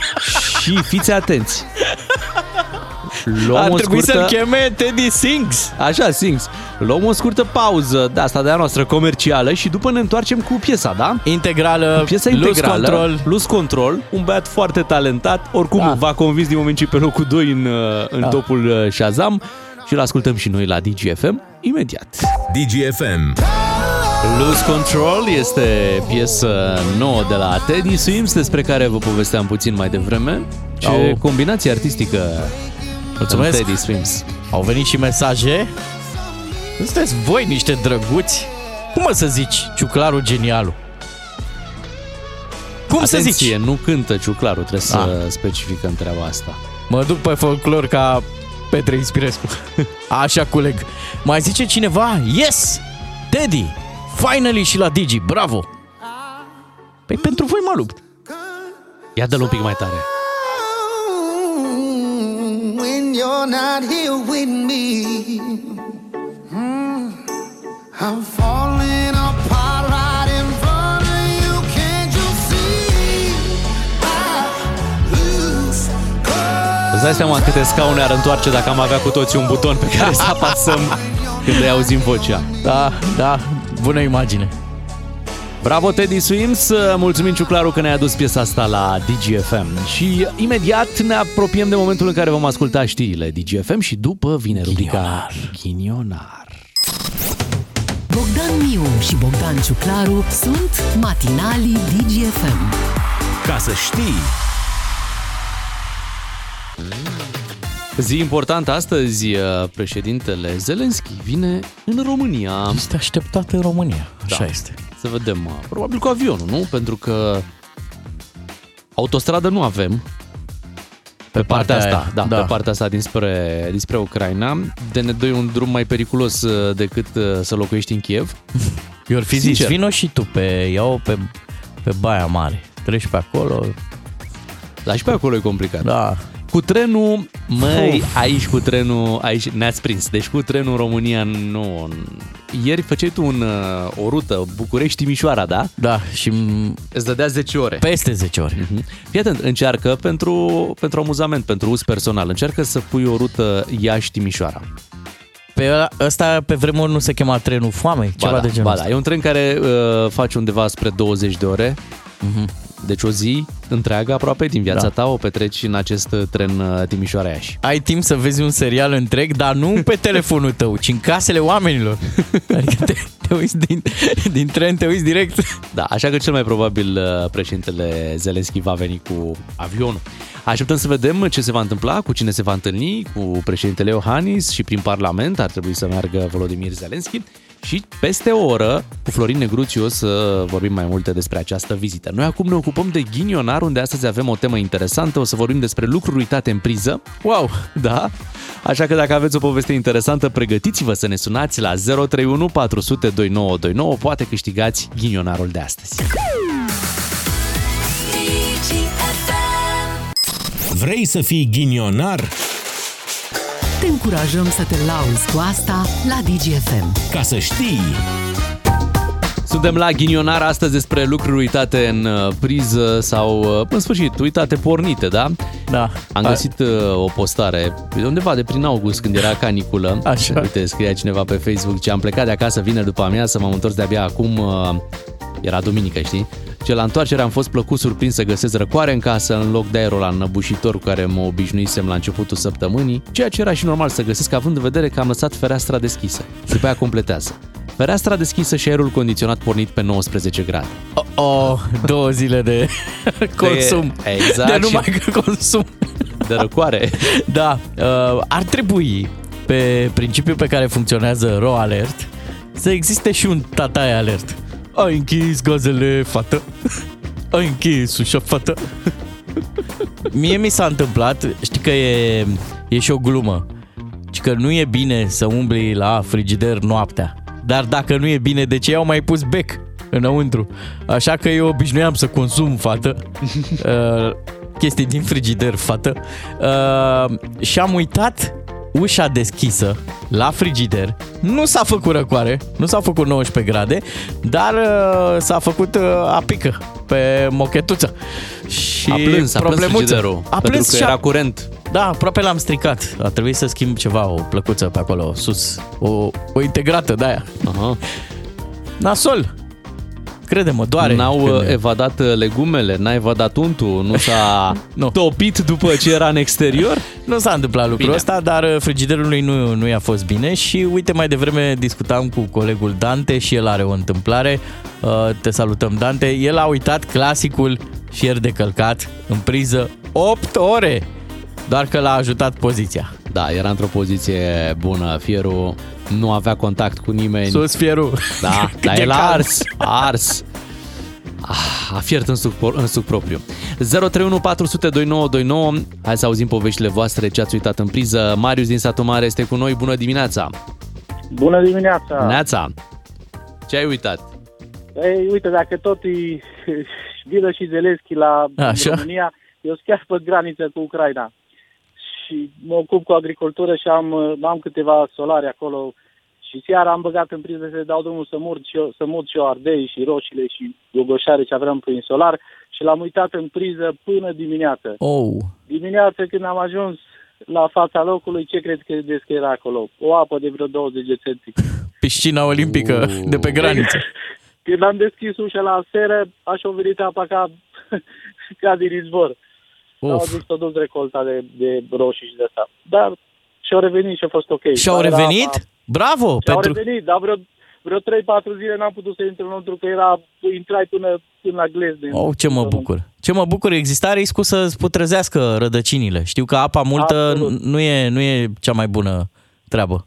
și fiți atenți. Luăm Ar o trebui scurtă... să-l cheme Teddy Sings. Așa, Sings. Luăm o scurtă pauză de asta de a noastră comercială și după ne întoarcem cu piesa, da? Integrală, Cu piesa Lose integrală, Control. Lose Control, un băiat foarte talentat, oricum Da. v-a convins din moment ce e pe locul 2 în, uh, în Da. topul uh, Shazam și îl ascultăm și noi la DGFM imediat. DGFM. Lose Control este piesă nouă de la Teddy Swims, despre care vă povesteam puțin mai devreme. Ce Au. combinație artistică Mulțumesc. în Teddy Swims. Au venit și mesaje. Sunteți voi niște drăguți. Cum mă să zici ciuclarul genialul? Cum să zici? Atenție, nu cântă ciuclarul, trebuie să Ah. specificăm treaba asta. Mă duc pe folclor ca Petre Ispirescu. Așa culeg. Mai zice cineva? Yes! Teddy! Finally și la Digi, bravo! Păi pentru voi mă lupt. Ia dă-l un pic mai tare. When you're not here with me. Mm, I'm falling apart right in front of you. Can't you see? I lose Îți dai seama câte scaune ar întoarce dacă am avea cu toții un buton pe care să apasăm când îi auzim vocea. Da, da, bună imagine. Bravo Teddy Swims, mulțumim Ciuclaru că ne-ai adus piesa asta la DGFM și imediat ne apropiem de momentul în care vom asculta știrile DGFM și după vine rubrica Ghinionar. Bogdan Miu și Bogdan Ciuclaru sunt matinalii DGFM. Ca să știi, Zi importantă astăzi, președintele Zelenski vine în România. Este așteptat în România, așa Da. este. Să vedem, probabil cu avionul, nu? Pentru că autostradă nu avem, pe partea, partea asta, aia, da, da. pe partea asta dinspre, dinspre Ucraina. DN2 e un drum mai periculos uh, decât uh, să locuiești în Kiev. Eu ar fi zis, Sincer. vino și tu pe, iau pe, pe Baia Mare. Treci pe acolo, Dar și pe acolo e complicat. da. Cu trenul, măi, Uf. aici cu trenul, aici ne-ați prins. Deci cu trenul în România nu... Ieri făceai tu un, uh, o rută București-Timișoara, da? Da, și m- Îți dădea 10 ore. peste 10 ore. Mhm. Fii atent, încearcă pentru, pentru amuzament, pentru uz personal, încearcă să pui o rută Iași-Timișoara. Pe ăla- ăsta pe vremuri nu se chema trenul foamei, ceva ba de da, genul ba ăsta. da. E un tren care uh, face undeva spre 20 de ore, Mhm. Deci o zi întreagă aproape din viața Da. ta o petreci în acest uh, tren uh, Timișoara-Iași. Ai timp să vezi un serial întreg, dar nu pe telefonul tău, ci în casele oamenilor. Adică te, te uiți din, din tren, te uiți direct. Da, așa că cel mai probabil uh, președintele Zelenski va veni cu avionul. Așteptăm să vedem ce se va întâmpla, cu cine se va întâlni, cu președintele Iohannis și prin Parlament ar trebui să meargă Volodymyr Zelenski și peste o oră cu Florin Negruțiu o să vorbim mai multe despre această vizită. Noi acum ne ocupăm de ghinionar, unde astăzi avem o temă interesantă, o să vorbim despre lucruri uitate în priză. Wow, da? Așa că dacă aveți o poveste interesantă, pregătiți-vă să ne sunați la 031 400 2929, poate câștigați ghinionarul de astăzi. vrei să fii ghinionar? Te încurajăm să te lauzi cu asta la DGFM. Ca să știi, Suntem la ghinionar astăzi despre lucruri uitate în uh, priză sau, uh, în sfârșit, uitate pornite, da? Da. Am găsit uh, o postare de undeva de prin august, când era caniculă. Așa. Uite, scria cineva pe Facebook ce am plecat de acasă vineri după amiază, m-am întors de-abia acum, uh, era duminică, știi? Ce la întoarcere am fost plăcut surprins să găsesc răcoare în casă în loc de aerul la înăbușitor cu care mă obișnuisem la începutul săptămânii, ceea ce era și normal să găsesc având în vedere că am lăsat fereastra deschisă. După aia completează. Fereastra deschisă și aerul condiționat pornit pe 19 grade. Oh, oh, două zile de consum. exact, De și- numai consum. De răcoare. Da, uh, ar trebui pe principiul pe care funcționează RO Alert să existe și un tataie alert. Ai închis gazele, fată. Ai închis ușa, fată. Mie mi s-a întâmplat, știi că e, e și o glumă, ci că nu e bine să umbli la frigider noaptea. Dar dacă nu e bine, de ce au mai pus bec înăuntru? Așa că eu obișnuiam să consum, fată, uh, chestii din frigider, fată. Uh, și am uitat ușa deschisă la frigider. Nu s-a făcut răcoare, nu s-a făcut 19 grade, dar uh, s-a făcut uh, apică pe mochetuță. Și A plâns, a plâns problemuță. frigiderul, A pentru plâns că și a- era curent. da, aproape l-am stricat. A trebuit să schimb ceva, o plăcuță pe acolo, sus. O, o integrată de aia. Aha. Nasol. Crede-mă, doare. N-au când uh, e. evadat uh, legumele, n-a evadat untul, nu s-a Nu. topit după ce era în exterior? Nu s-a întâmplat lucrul Bine. ăsta, dar uh, frigiderul lui nu, nu i-a fost bine și uite, mai devreme discutam cu colegul Dante și el are o întâmplare. Uh, Te salutăm, Dante. El a uitat clasicul fier de călcat în priză 8 ore, doar că l-a ajutat poziția. Da, era într-o poziție bună. Fierul nu avea contact cu nimeni. Sus fierul. Da, Cât dar de el a cald. ars, a ars. Ah, A fiert în suc, în suc propriu. 031 400 2929. Hai să auzim poveștile voastre ce ați uitat în priză. Marius din Satu Mare este cu noi. Bună dimineața! Bună dimineața! Neața! Ce ai uitat? Ei, uite, dacă tot e Vilă și Zelenski la Așa. România, eu sunt chiar pe graniță cu Ucraina. Și mă ocup cu agricultură și am, am câteva solare acolo. Și seara am băgat în priză să dau drumul să mut și eu, să mut și eu ardei și roșile și gogoșare ce aveam prin solar și l-am uitat în priză până dimineață. Oh. Dimineața când am ajuns la fața locului, ce cred că, că era acolo? O apă de vreo 20 de centimetri. Piscina olimpică Uh. de pe graniță. Când am deschis ușa la seră, așa o venit apa ca, ca din izvor. Au Uf. zis să dus recolta de, de roșii și de asta. Dar și-au revenit și a fost ok. Și-au Dar era revenit? apa- Bravo! Și-au Pentru... revenit, dar vreo, vreo 3-4 zile n-am putut să intru înăuntru, că era, intrai până, până la glez. Din, Oh, ce mă bucur. Ce mă bucur, exista riscul să-ți putrezească rădăcinile. Știu că apa multă Absolut. nu e, nu e cea mai bună treabă.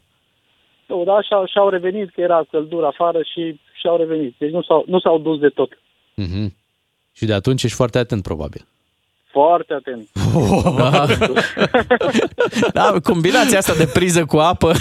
Nu, da, și-au, și-au revenit, că era căldură afară și și-au revenit. Deci nu s-au, nu s-au dus de tot. Mhm. Și de atunci ești foarte atent, probabil. Foarte atent. Da. da, combinația asta de priză cu apă mă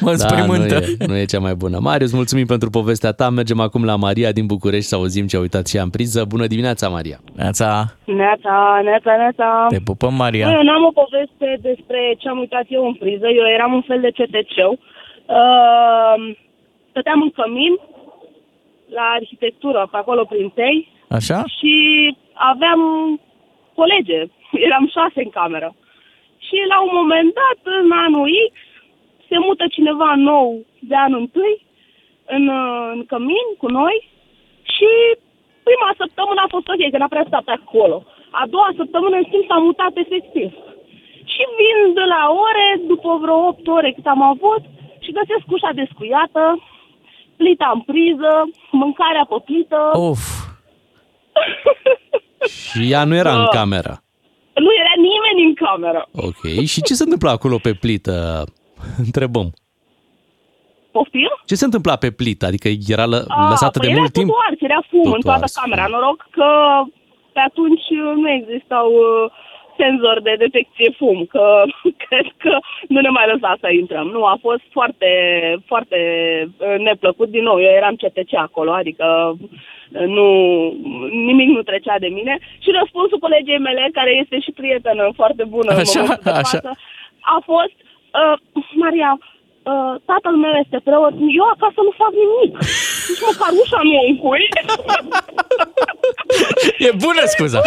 Da, nu înspăimântă. e, nu e cea mai bună. Marius, mulțumim pentru povestea ta. Mergem acum la Maria din București să auzim ce a uitat și ea în priză. Bună dimineața, Maria! Neața, Neața, neața, neața. te pupăm, Maria. Eu n-am o poveste despre ce am uitat eu în priză. Eu eram un fel de ceteceu. Uh, stăteam în cămin, la arhitectură, pe acolo prin tei, Așa? și aveam colege. Eram șase în cameră. Și la un moment dat, în anul X, se mută cineva nou de anul întâi în, uh, în cămin cu noi și prima săptămână a fost ok, că n-a prea stat acolo. A doua săptămână, în schimb, s-a mutat efectiv. Și vin de la ore, după vreo 8 ore cât am avut, și găsesc ușa descuiată, plita în priză, mâncarea pe plită. Uf, Și ea nu era în Da. cameră. Nu era nimeni în cameră. Ok. Și ce se întâmplă acolo pe plită? Întrebăm. Poftim? Ce se întâmpla pe plită? Adică era lă, A, lăsată păi de era mult timp? totul ars, era fum Totul în toată ars, camera. fum. Noroc că pe atunci nu existau uh, senzori de detecție fum, că cred că nu ne mai lăsa să intrăm. Nu, a fost foarte, foarte uh, neplăcut. Din nou, eu eram CTC acolo, adică uh, nu, nimic nu trecea de mine. Și răspunsul colegei mele, care este și prietenă foarte bună în Așa, momentul de așa. față, a fost, uh, Maria, uh, tatăl meu este preot, eu acasă nu fac nimic. Nici măcar ușa nu o încui. e bună scuza.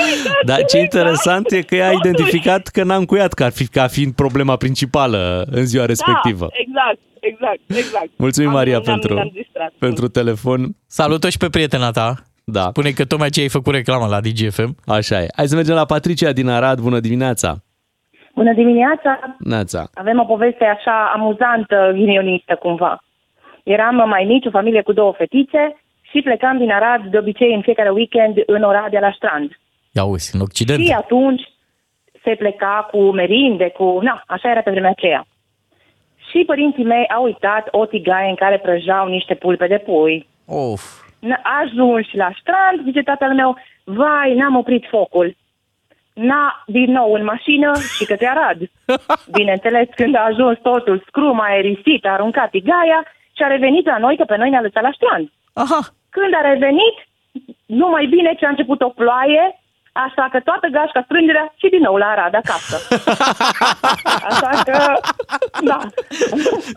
Dar ce interesant e că ea a identificat că n-a încuiat ca, fi, ca fiind problema principală în ziua respectivă. Da, exact, exact, exact. Mulțumim, Am- Maria, ne-am- pentru, ne-am distrat. pentru telefon. Salută și pe prietena ta. Da, Spune că tocmai ce ai făcut reclamă la DGFM. așa e. Hai să mergem la Patricia din Arad. Bună dimineața! Bună dimineața! Neața. Avem o poveste așa amuzantă, ghinionistă cumva. Eram mai mici, o familie cu două fetițe și plecam din Arad de obicei în fiecare weekend în Oradea la strand. Ia uzi, în Occident. Și atunci se pleca cu merinde, cu... Na, așa era pe vremea aceea. Și părinții mei au uitat o tigaie în care prăjau niște pulpe de pui. Of. N- Ajunși la strand, zice tatăl meu, vai, n-am oprit focul. Na, din nou în mașină și către Arad. Bineînțeles, când a ajuns totul, scruma aerisit, a aruncat tigaia și a revenit la noi, că pe noi ne-a lăsat la strand. Aha. Când a revenit, numai bine ce a început o ploaie, așa că toată gașca strângerea și din nou la Arad acasă. Așa că, da.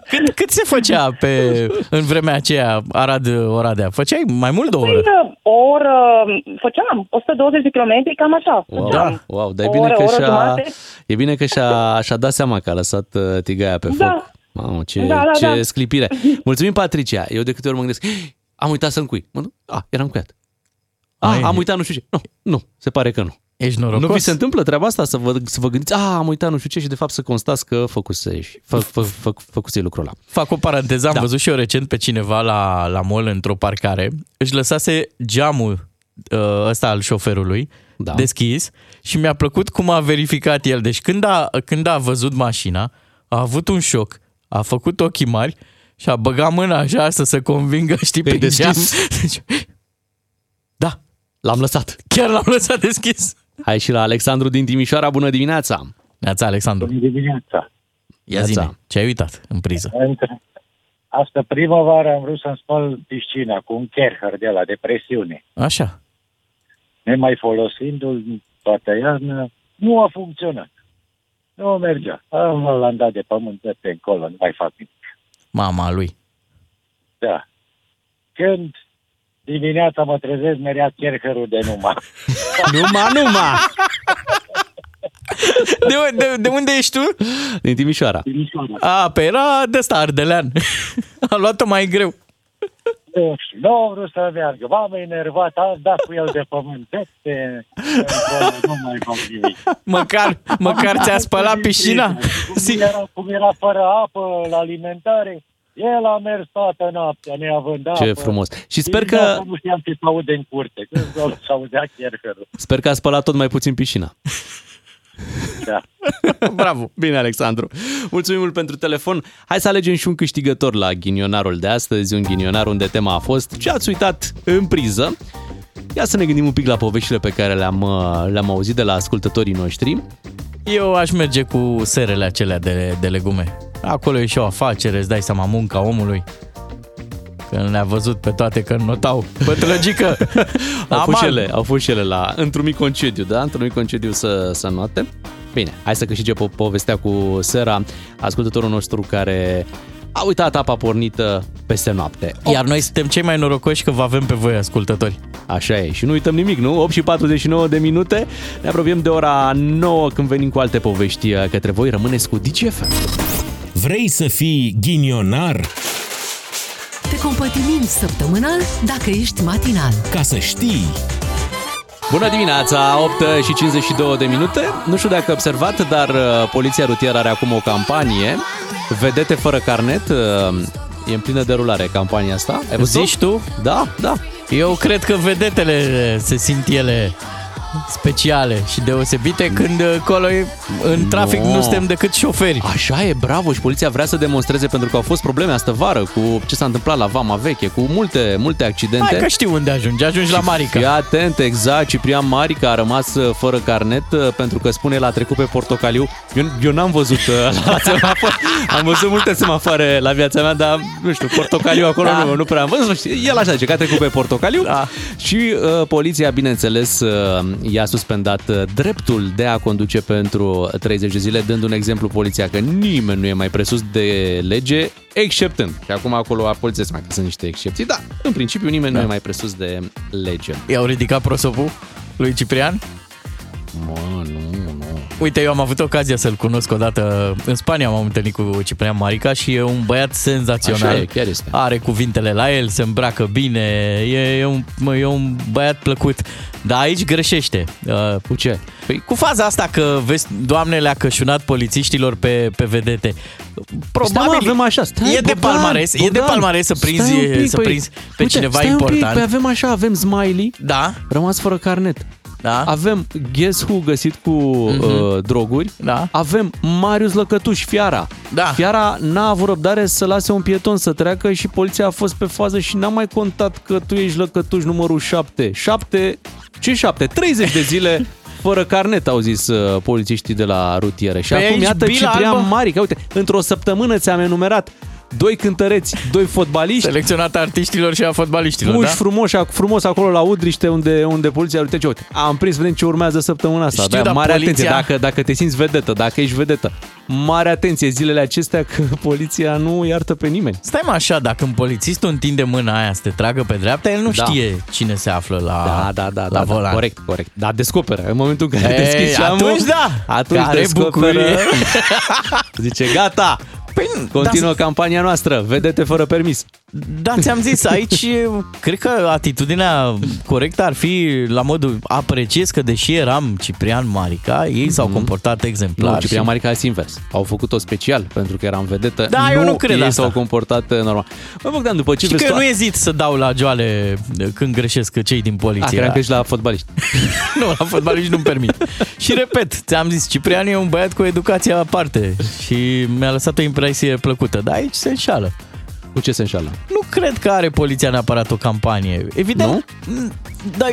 Cât, cât se făcea pe, în vremea aceea Arad-Oradea? Făceai mai mult de o Păi, oră? o oră, făceam 120 de kilometri, cam așa. Wow, făceam. wow, dar e O bine, oră, că oră și-a, jumate. e bine că și-a, și-a dat seama că a lăsat uh, tigaia pe Da. foc. Mamă, ce, Da, da, ce da. sclipire. Mulțumim, Patricia. Eu de câte ori mă gândesc, am uitat să încui. Mă, duc, a, eram încuiat. A, Ai. am uitat nu știu ce. Nu, nu, se pare că nu. Ești norocos? Nu vi se întâmplă treaba asta să vă, să vă gândiți, a, am uitat nu știu ce și de fapt să constați că făcusei, fă, fă, fă, făcusei lucrul ăla. Fac o paranteză, am Da. văzut și eu recent pe cineva la, la mall într-o parcare, își lăsase geamul uh, ăsta al șoferului Da. deschis și mi-a plăcut cum a verificat el. Deci când a, când a văzut mașina, a avut un șoc, a făcut ochii mari și a băgat mâna așa să se convingă, știi, pe Pe deschis. geam. Deci, Da, L-am lăsat. chiar l-am lăsat deschis. Hai și la Alexandru din Timișoara, bună dimineața! Neața, Alexandru. Bună dimineața! Ia Neața. zine, ce ai uitat în priză? Între... Asta primăvară am vrut să-mi spăl piscina cu un Kercher de la de presiune. Așa. Nemai folosindu-l toată iarnă, nu a funcționat. Nu mergea. Am, l-am dat de pământ de pe încolo, nu mai fac nimic. Mama lui. Da. Când dimineața mă trezesc, merea Kercherul de numai. Numa, numa! De, de, de unde ești tu? Din Timișoara. A, pe era de ăsta, ardelean. A luat-o mai greu. Nu știu, nu am vrut să meargă. M-am enervat, am dat cu el de pământ. Peste, încolo, nu mai fac nimic. Măcar, măcar ți-a spălat piscina? Cum era, cum era fără apă la alimentare, el a mers toată noaptea neavând apă. Ce frumos. Și sper că, Dimineața Nu știam ce să aude în curte. Când s-audea Kercherul. sper că a spălat tot mai puțin piscina. Da. Bravo! Bine, Alexandru. Mulțumim mult pentru telefon. Hai să alegem și un câștigător la ghinionarul de astăzi, un ghinionar unde tema a fost ce ați uitat în priză. Ia să ne gândim un pic la poveștile pe care le-am, uh, le-am auzit de la ascultătorii noștri. Eu aș merge cu serele acelea de, de legume. Acolo e și o afacere, îți dai seama, munca omului. Când le-a văzut pe toate că notau. Pătrăgică! Au fost, și Aman! ele, au fost și ele la, într-un mic concediu, da? Într-un mic concediu să, să note. Bine, hai să câștige po- povestea cu Sera, ascultătorul nostru care a uitat apa pornită peste noapte. Iar noi suntem cei mai norocoși că vă avem pe voi, ascultători. Așa e. Și nu uităm nimic, nu? 8 și 49 de minute. Ne apropiem de ora 9 când venim cu alte povești uh, către voi. Rămâneți cu DGFM. Vrei să fii ghinionar? Te compătimim săptămânal dacă ești matinal. Ca să știi, Bună dimineața, 8 și 52 de minute. Nu știu dacă ai observat, dar uh, Poliția Rutieră are acum o campanie. Vedete fără carnet. uh, E în plină derulare campania asta. Ai văzut? Zici tu? Da, da. Eu cred că vedetele se simt ele speciale și deosebite când acolo e- în trafic No. nu suntem decât șoferi. Așa e, bravo și poliția vrea să demonstreze pentru că au fost probleme astă vară cu ce s-a întâmplat la Vama Veche, cu multe, multe accidente. Hai că știu unde ajungi, ajungi la Marica. Fii atent, exact, Ciprian Marica a rămas uh, fără carnet uh, pentru că spune l-a trecut pe portocaliu. Eu, eu n-am văzut uh, la semafor, am văzut multe semafoare la viața mea, dar nu știu, portocaliu acolo Da. nu, nu prea am văzut. Știi, El așa zice că a trecut pe portocaliu Da. și uh, poliția, bineînțeles, uh, i-a suspendat uh, dreptul de a conduce pentru 30 de zile, dând un exemplu poliția că nimeni nu e mai presus de lege, exceptând. Și acum acolo a poliția seama că sunt niște excepții, da, în principiu nimeni Da. nu e mai presus de lege. I-au ridicat prosopul lui Ciprian? Mă, nu, nu. Uite, eu am avut ocazia să-l cunosc odată în Spania, m-am întâlnit cu Ciprian Marica și e un băiat senzațional. Așa e, chiar este. Are cuvintele la el, se îmbracă bine, e, e, un, mă, e un băiat plăcut. Dar aici greșește. Uh, Cu ce? Păi cu faza asta că vezi, doamne le-a cășunat polițiștilor pe, pe vedete. Probabil Stai, mă, avem așa, stai, e de Bogdan, palmares, e de Bogdan, palmares să prinzi, stai un pic, să păi, prinzi pe uite, cineva stai important. Un pic, păi avem așa, avem Smiley, Da, rămas fără carnet. Da, Avem Guess Who găsit cu uh, droguri. da. Avem Marius Lăcătuș, Fiara. Da. Fiara n-a avut răbdare să lase un pieton să treacă și poliția a fost pe fază și n-a mai contat că tu ești Lăcătuș numărul 7. 7? Ce 7? 30 de zile fără carnet, au zis uh, polițiștii de la rutieră. Și Păi acum aici iată bila Ciprian albă. Marica. Uite, într-o săptămână ți-am enumerat doi cântăreți, doi fotbaliști, Selecționat artiștilor și a fotbaliștilor, puși da? frumos, frumos acolo la Udriște unde, unde poliția uite ce, uite, am prins, vedem ce urmează săptămâna asta. Știu, da, dar mare poliția- atenție, dacă, dacă te simți vedetă, dacă ești vedetă, mare atenție zilele acestea că poliția nu iartă pe nimeni. Stai mă așa, dacă un polițist întinde mâna aia să te tragă pe dreapta, el nu Da. știe cine se află la, Da, da, da, la da, da, volan. corect, corect. Dar descoperă, în momentul în care Ei, deschizi geamul, atunci da! atunci Care descoperă, bucurie! zice gata, Păi, continuă campania noastră, vedete fără permis. Da, ți-am zis, aici cred că atitudinea corectă ar fi la modul apreciez că deși eram Ciprian Marica, ei s-au comportat exemplar. Nu, Ciprian și- Marica este invers. Au făcut-o special pentru că era în vedetă. Da, eu nu cred ei asta. s-au comportat uh, normal. Bă, Bogdan, după ce Și vezi că tu- nu ezit să dau la joale când greșesc cei din A, poliție. credeam că ești la fotbaliști. nu, la fotbaliști nu-mi permit. și repet, ți-am zis, Ciprian e un băiat cu educație aparte și mi-a lăsat o impresie plăcută. Dar aici se înșală. Cu ce se înșală? Nu cred că are poliția neapărat o campanie. Evident, nu? Da,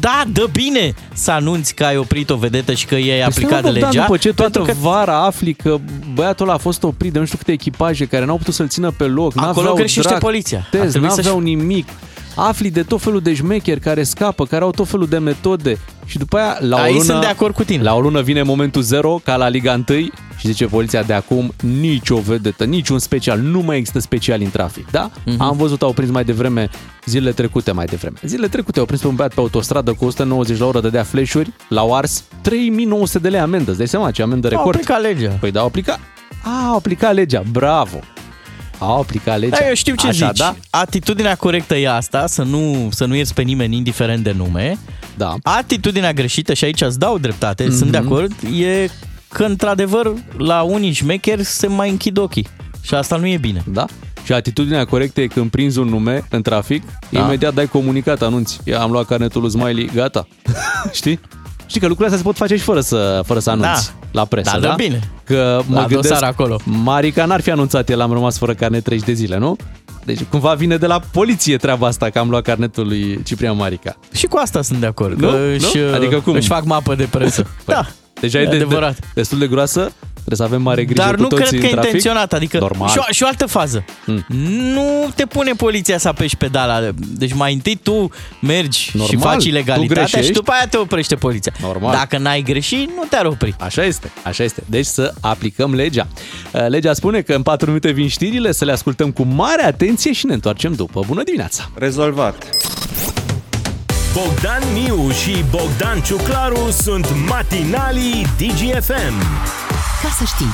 da, dă bine să anunți că ai oprit o vedetă și că ei ai Păi stai, aplicat mă, Bogdan, legea. După ce toată pentru că vara afli că băiatul ăla a fost oprit de nu știu câte echipaje care n-au putut să-l țină pe loc, Acolo n-aveau greșește drag, poliția. Ar Test, trebui să-și- n-aveau nimic. Afli de tot felul de șmecheri care scapă, care au tot felul de metode și după aia la o Aici lună, sunt de acord cu tine. La o lună vine momentul zero, ca la Liga 1 și zice poliția de acum nicio vedetă, niciun special, nu mai există special în trafic, da? Mhm. Am văzut, au prins mai devreme, zilele trecute mai devreme. Zilele trecute au prins pe un băiat pe autostradă cu 190 la oră, dădea flash-uri, l-au ars 3900 de lei amendă, îți dai seama ce amendă Au record? aplicat legea. Păi da, au aplicat. A, au aplicat legea, bravo! Au aplicat legea. Da, eu știu ce Așa, zici. Da? Atitudinea corectă e asta, să nu, să nu ierți pe nimeni indiferent de nume. Da. Atitudinea greșită, și aici îți dau dreptate, Mhm. mm-hmm. sunt de acord, e că într-adevăr la unii șmecheri se mai închid ochii. Și asta nu e bine. Da? Și atitudinea corectă e când prinzi un nume în trafic, da. imediat dai comunicat, anunți. Ia, am luat carnetul lui Smiley, gata. Știi? Știi că lucrurile astea se pot face și fără să, fără să anunți Da. La presă, Da, da? dă bine. Că mă La gândesc, dosar acolo. Marica n-ar fi anunțat, el am rămas fără carnet 30 de zile, nu? Deci cumva vine de la poliție treaba asta că am luat carnetul lui Ciprian Marica. Și cu asta sunt de acord. Nu? Că Nu? Își, Adică cum? Își fac mapă de presă. da, Deja e e de, de, adevărat. destul de groasă, trebuie să avem mare grijă Dar cu nu toții cred că în e trafic. intenționat. Adică Normal. și o, și o altă fază. Hmm. Nu te pune poliția să apeși pedala. Deci mai întâi tu mergi și Normal, faci tu ilegalitatea și greșești. după aia te oprește poliția. Normal. Dacă n-ai greșit, nu te-ar opri. Așa este, așa este. Deci să aplicăm legea. Uh, Legea spune că în 4 minute vin știrile, să le ascultăm cu mare atenție și ne întoarcem după. Bună dimineața! Rezolvat. Bogdan Miu și Bogdan Ciuclaru sunt matinalii DGFM. Ca să știi.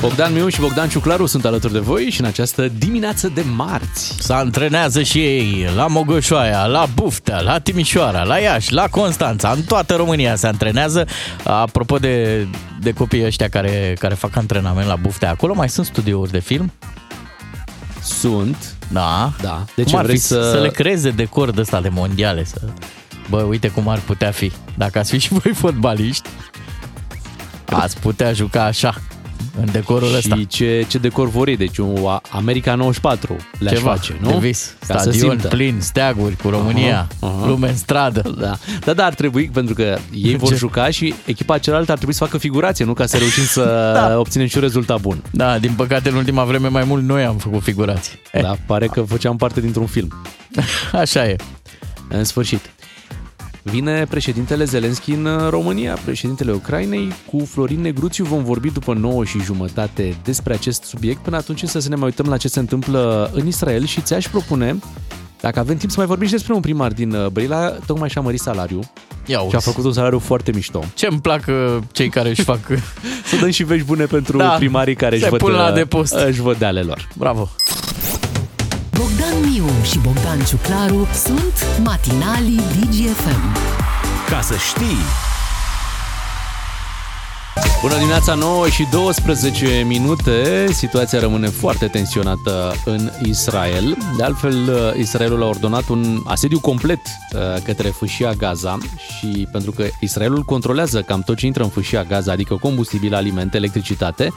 Bogdan Miu și Bogdan Ciuclaru sunt alături de voi și în această dimineață de marți. Se antrenează și ei la Mogoșoaia, la Buftea, la Timișoara, la Iași, la Constanța, în toată România se antrenează. Apropo de, de copiii ăștia care, care fac antrenament la Buftea, acolo mai sunt studiouri de film? Sunt. Da. Da. De cum ce ar vrei fi să... să le creeze decor de ăsta de mondiale? Să... Bă, uite cum ar putea fi. Dacă ați fi și voi fotbaliști, ați putea juca așa, în decorul ăsta. Și ce, ce decor vor ei, deci un America 94 le-aș Ceva face, nu? de vis. Ca să Stadion simtă. plin, steaguri cu România, Aha, aha. lume în stradă. Da. da, da, ar trebui, pentru că ei vor Ce? juca și echipa cealaltă ar trebui să facă figurație, nu ca să reușim să Da. obținem și un rezultat bun. Da, din păcate în ultima vreme mai mult noi am făcut figurații. Eh, Da, pare că făceam parte dintr-un film. Așa e. În sfârșit. Vine președintele Zelenski în uh, România, președintele Ucrainei. Cu Florin Negruțiu vom vorbi după 9 și jumătate despre acest subiect. Până atunci să ne mai uităm la ce se întâmplă în Israel și ți-aș propune, dacă avem timp să mai vorbim și despre un primar din uh, Brăila, tocmai și-a mărit salariul Ia și a făcut un salariu foarte mișto. Ce îmi plac uh, cei care își fac... Să dăm și vești bune pentru Da, primarii care își se văd, pun la uh, adăpost. își văd de ale lor. Bravo! Bogdan Miu și Bogdan Ciuclaru sunt matinalii DGFM. Ca să știi... Bună dimineața, 9 și 12 minute. Situația rămâne foarte tensionată în Israel. De altfel, Israelul a ordonat un asediu complet uh, către fâșia Gaza și pentru că Israelul controlează cam tot ce intră în fâșia Gaza, adică combustibil, alimente, electricitate,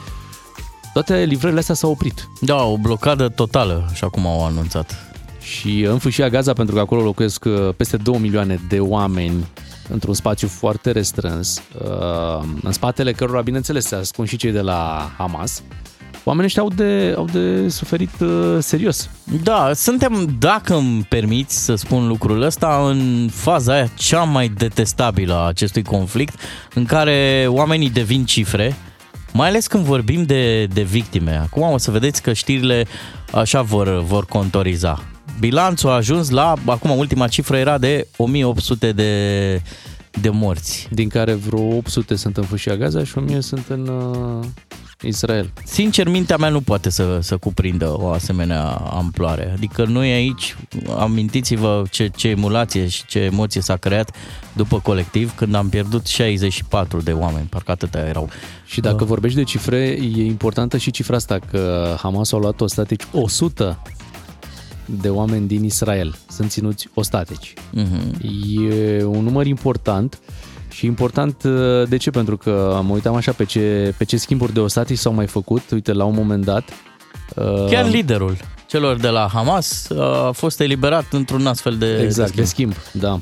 toate livrările astea s-au oprit. Da, o blocadă totală, așa cum au anunțat. Și în fâșia Gaza, pentru că acolo locuiesc uh, peste 2 milioane de oameni într-un spațiu foarte restrâns, uh, în spatele cărora, bineînțeles, se ascund și cei de la Hamas, oamenii ăștia au de, au de suferit uh, serios. Da, suntem, dacă îmi permiți să spun lucrul ăsta, în faza aia cea mai detestabilă a acestui conflict, în care oamenii devin cifre, mai ales când vorbim de, de victime. Acum o să vedeți că știrile așa vor, vor contoriza. Bilanțul a ajuns la, acum ultima cifră era de 1800 de, de morți. Din care vreo 800 sunt în fâșia Gaza și 1000 sunt în, uh, Israel. Sincer, mintea mea nu poate să, să cuprindă o asemenea amploare. Adică noi aici, amintiți-vă ce, ce emulație și ce emoție s-a creat după colectiv când am pierdut 64 de oameni, parcă atâtea erau. Și dacă vorbești de cifre, e importantă și cifra asta, că Hamas a luat ostatici 100 de oameni din Israel. Sunt ținuți ostatici. Mhm. E un număr important și important uh, de ce? Pentru că mă uitam așa pe ce, pe ce schimburi de ostatici s-au mai făcut. Uite, la un moment dat... uh, Chiar liderul celor de la Hamas a fost eliberat într-un astfel de Exact, de de schimb. schimb, da.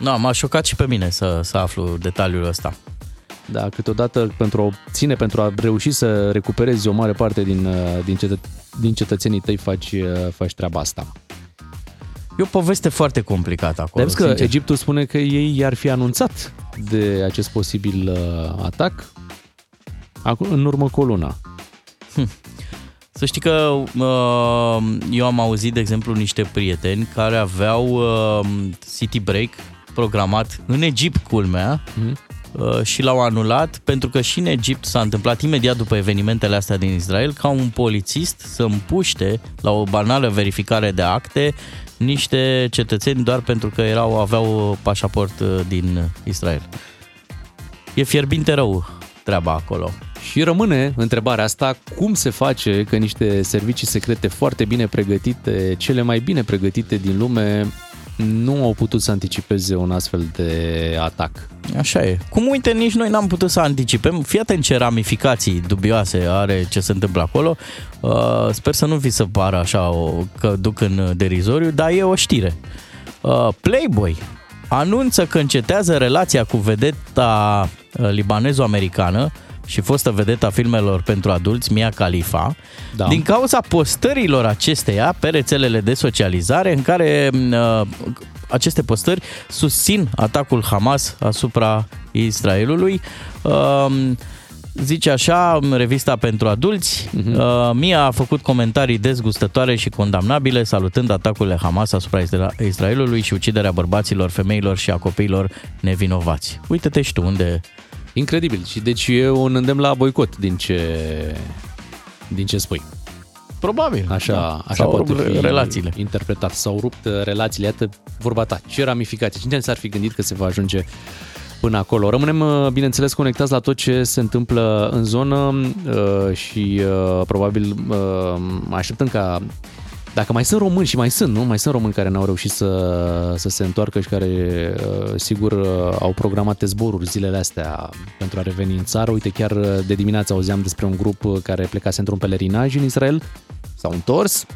Da, m-a șocat și pe mine să, să aflu detaliul ăsta. Da, câteodată pentru a ține, pentru a reuși să recuperezi o mare parte din, uh, din, cetă, din cetățenii tăi faci, uh, faci treaba asta. E o poveste foarte complicată acolo, Dar vezi că sincer. Egiptul spune că ei i-ar fi anunțat de acest posibil uh, atac acum, în urmă cu o lună. Să știi că uh, eu am auzit, de exemplu, niște prieteni care aveau uh, city break programat în Egipt, culmea, Mhm. uh, și l-au anulat pentru că și în Egipt s-a întâmplat imediat după evenimentele astea din Israel ca un polițist să împuște la o banală verificare de acte niște cetățeni doar pentru că erau aveau pașaport uh, din Israel. E fierbinte rău treaba acolo. Și rămâne întrebarea asta, cum se face că niște servicii secrete foarte bine pregătite, cele mai bine pregătite din lume, nu au putut să anticipeze un astfel de atac? Așa e. Cum uite, nici noi n-am putut să anticipăm. Fii atent ce ramificații dubioase are ce se întâmplă acolo. Uh, sper să nu vi se pară așa o, că duc în derizoriu, dar e o știre. Uh, Playboy anunță că încetează relația cu vedeta uh, libanezo-americană și fostă vedeta filmelor pentru adulți, Mia Khalifa, Da. din cauza postărilor acesteia pe rețelele de socializare în care uh, aceste postări susțin atacul Hamas asupra Israelului. Uh, Zice așa, revista pentru adulți, uh, Mia a făcut comentarii dezgustătoare și condamnabile, salutând atacurile Hamas asupra Isra- Israelului și uciderea bărbaților, femeilor și a copiilor nevinovați. Uite-te și tu unde... Incredibil. Și deci e un îndemn la boicot din ce, din ce spui. Probabil. Așa, da. așa S-au poate rupt fi relațiile. interpretat. S-au rupt uh, relațiile, iată vorba ta. Ce ramificații? Cine s-ar fi gândit că se va ajunge până acolo? Rămânem, uh, bineînțeles, conectați la tot ce se întâmplă în zonă uh, și uh, probabil uh, mai așteptăm ca dacă mai sunt români și mai sunt, nu? Mai sunt români care n-au reușit să, să se întoarcă și care, uh, sigur, uh, au programate zboruri zilele astea pentru a reveni în țară. Uite, chiar uh, de dimineață auzeam despre un grup uh, care plecase într-un pelerinaj în Israel, s-au întors,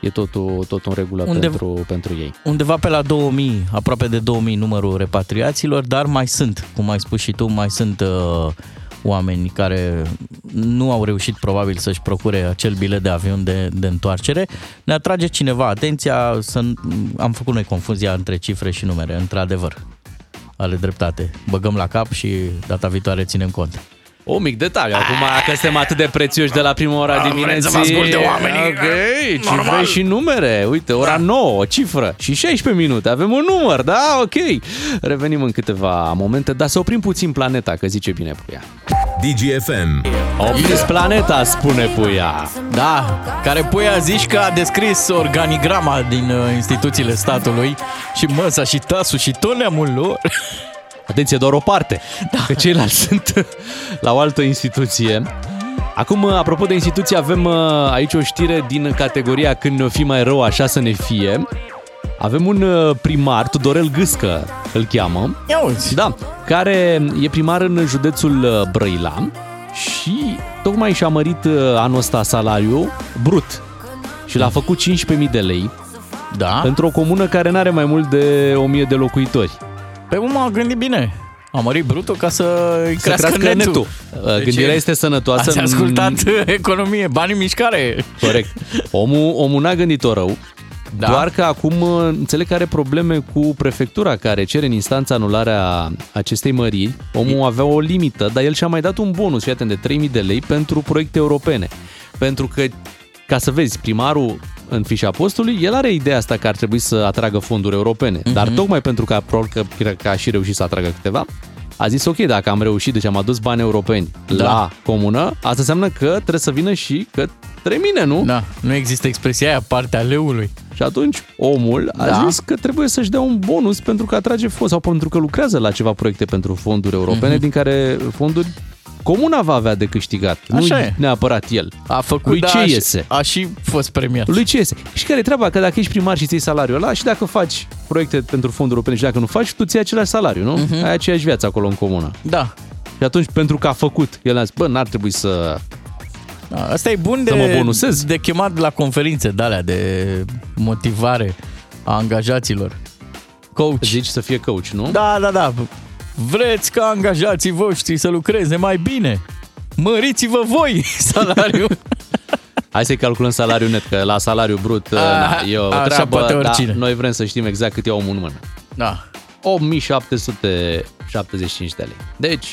e totul, tot în regulă Unde- pentru, pentru ei. Undeva pe la 2000, aproape de 2000 numărul repatriaților, dar mai sunt, cum ai spus și tu, mai sunt uh, oameni care nu au reușit probabil să-și procure acel bilet de avion de, de întoarcere. Ne atrage cineva atenția, să, am făcut noi confuzia între cifre și numere, într-adevăr, ale dreptate. Băgăm la cap și data viitoare ținem cont. O mic detaliu, acum că suntem atât de prețioși de la prima ora vreți dimineții. să vă asculte oamenii? Ok, cifre și numere. Uite, ora 9, o cifră și 16 minute. Avem un număr, da? Ok. Revenim în câteva momente, dar să oprim puțin planeta, că zice bine Puia. DGFM. Opriți planeta, spune Puia. Da, care Puia zici că a descris organigrama din uh, instituțiile statului și măsa și tasul și tot neamul lor. Atenție, doar o parte, da. că ceilalți sunt la o altă instituție. Acum, apropo de instituție, avem uh, aici o știre din categoria Când ne-o fi mai rău, așa să ne fie. Avem un uh, primar, Tudorel Gâscă îl cheamă. Ia uzi. Da, care e primar în județul uh, Brăila și tocmai și-a mărit uh, anul ăsta salariul brut și l-a făcut 15.000 de lei Da? pentru o comună care nu are mai mult de 1000 de locuitori. Pe cum a gândit bine. A mărit brutul ca să îi Să crească, crească netul. netul. Uh, Gândirea este sănătoasă. Ați ascultat economie, bani în mișcare. Corect. Omul, omul n-a gândit-o rău, Da. da. doar că acum uh, înțeleg că are probleme cu prefectura care cere în instanță anularea acestei măriri. Omul avea o limită, dar el și-a mai dat un bonus, fii atent, de 3000 de lei pentru proiecte europene. Pentru că, ca să vezi, primarul în fișa postului, el are ideea asta că ar trebui să atragă fonduri europene. Mhm. Dar tocmai pentru că probabil că, că a și reușit să atragă câteva, a zis ok, dacă am reușit, deci am adus bani europeni Da. la comună, asta înseamnă că trebuie să vină și către mine, nu? Da, nu există expresia aia, partea leului. Și atunci omul a Da. zis că trebuie să-și dea un bonus pentru că atrage fonduri sau pentru că lucrează la ceva proiecte pentru fonduri europene, Mhm. din care fonduri comuna va avea de câștigat, Așa nu e. neapărat el. A făcut, Lui da, ce a, iese? a și fost premiat. Lui ce iese? Și care e treaba? Că dacă ești primar și ți iei salariul ăla și dacă faci proiecte pentru fonduri europene și dacă nu faci, tu ți iei același salariu, nu? Mhm. Ai aceeași viață acolo în comună. Da. Și atunci, pentru că a făcut, el a zis, bă, n-ar trebui să... Da, Asta e bun de, Să mă bonusez. de chemat la conferințe de alea de motivare a angajaților. Coach. Zici să fie coach, nu? Da, da, da. Vreți ca angajații voștri să lucreze mai bine? Măriți-vă voi salariul. Hai să-i calculăm salariul net, că la salariu brut A, na, e o așa treabă, poate dar oricine. noi vrem să știm exact cât ia omul în mână. Da. 8775 de lei. Deci,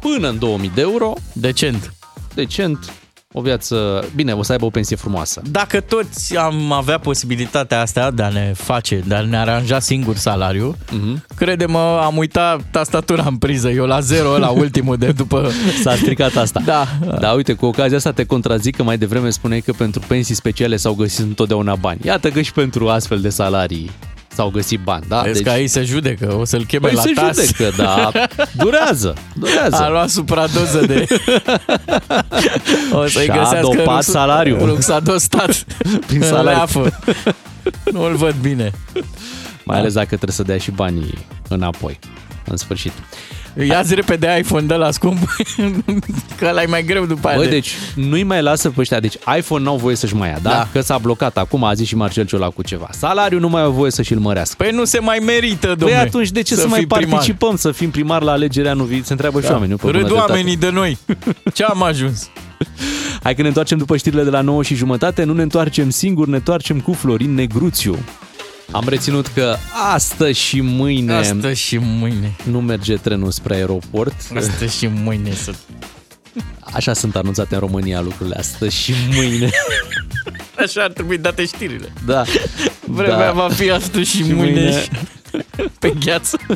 până în 2000 de euro, Decent. decent, o viață, bine, o să aibă o pensie frumoasă. Dacă toți am avea posibilitatea asta de a ne face, de a ne aranja singur salariu, Mhm. crede-mă, am uitat tastatura în priză, eu la zero, la ultimul de după... S-a stricat asta. Da. Da, uite, cu ocazia asta te contrazic că mai devreme spuneai că pentru pensii speciale s-au găsit întotdeauna bani. Iată că și pentru astfel de salarii s-au găsit bani, da? Vezi că aici se judecă, o să-l cheme Păi la se tas. judecă, da. Durează, durează. A luat supradoză de... o să-i Și-a găsească dopat salariul. Ruxadostat Prin în salariu. leafă. Nu-l văd bine. Mai ales dacă trebuie să dea și banii înapoi, în sfârșit. Ia-zi repede iPhone de la scump, că ăla e mai greu după aia. Băi, de- deci nu-i mai lasă pe ăștia. Deci iPhone n-au voie să-și mai ia, da? Da. Că s-a blocat acum, a zis și Marcel Ciola cu ceva. Salariul nu mai au voie să-și-l mărească. Păi nu se mai merită, Păi domnule. atunci de ce să, mai fii primar? participăm, să fim primar la alegerea anul viitor? Se întreabă și Da. oamenii, nu? Pe Râd bună dreptate. oamenii de noi. Ce am ajuns? Hai că ne întoarcem după știrile de la 9 și jumătate. Nu ne întoarcem singuri, ne întoarcem cu Florin Negruțiu. Am reținut că astăzi și mâine Astăzi și mâine. nu merge trenul spre aeroport. Astăzi și mâine să... Așa sunt anunțate în România lucrurile astăzi și mâine. Așa ar trebui date știrile. Da. Vremea Da. va fi astăzi și, Și mâine, mâine. pe gheață.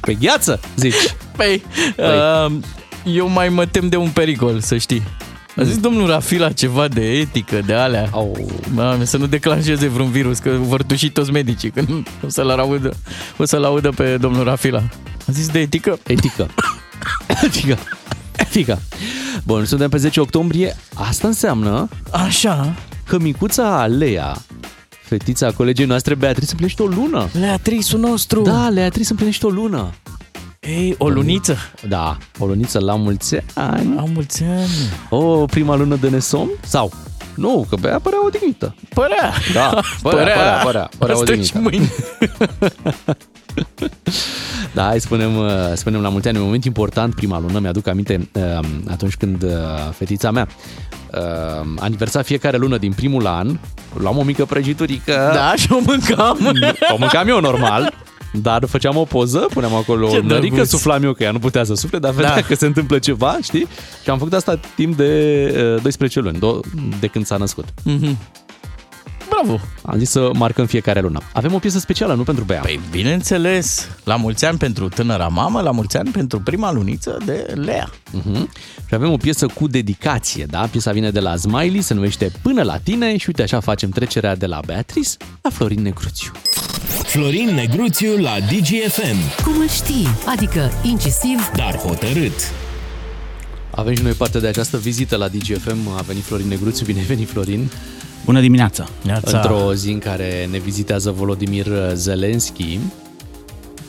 Pe gheață, zici. Păi, uh, eu mai mă tem de un pericol, să știi. A zis domnul Rafila ceva de etică, de alea. Au. Mame, să nu declanșeze vreun virus, că vor tuși toți medicii când o să-l audă, o să-l audă pe domnul Rafila. A zis de etică? Etică. Etică. Etică. Bun, suntem pe 10 octombrie. Asta înseamnă Așa. că micuța Lea, fetița colegii noastre Beatrice, împlinește o lună. Leatrisul nostru. Da, Beatrice împlinește o lună. Ei, o luniță. Da, o luniță la mulți ani. Am mulți ani. O prima lună de nesom? Sau? Nu, că Bea părea odihnită. Părea. Da, părea, părea, părea, părea Astăzi și odihnită. mâine. Da, hai spunem, uh, spunem la mulți ani, un moment important, prima lună, mi-aduc aminte uh, atunci când uh, fetița mea uh, aniversa fiecare lună din primul an, luam o mică prăjiturică. Da, și o mâncam. O mâncam eu normal, dar făceam o poză, puneam acolo Ce o nărică, drăguț. suflam eu că ea nu putea să sufle, dar vedea Da. că se întâmplă ceva, știi? Și am făcut asta timp de uh, 12 luni, do- de când s-a născut. Mhm. Bravo. Am zis să marcăm fiecare lună. Avem o piesă specială, nu pentru Bea. Păi bineînțeles, la mulți ani pentru tânăra mamă, la mulți ani pentru prima luniță de Lea. Uh-huh. Și avem o piesă cu dedicație, da? Piesa vine de la Smiley, se numește Până la tine și uite așa facem trecerea de la Beatrice la Florin Negruțiu. Florin Negruțiu la DGFM, Cum îl știi? Adică incisiv, dar hotărât. Avem și noi parte de această vizită la DGFM. A venit Florin Negruțiu. Bine ai venit, Florin! Bună dimineața! Într-o zi în care ne vizitează Volodymyr Zelensky.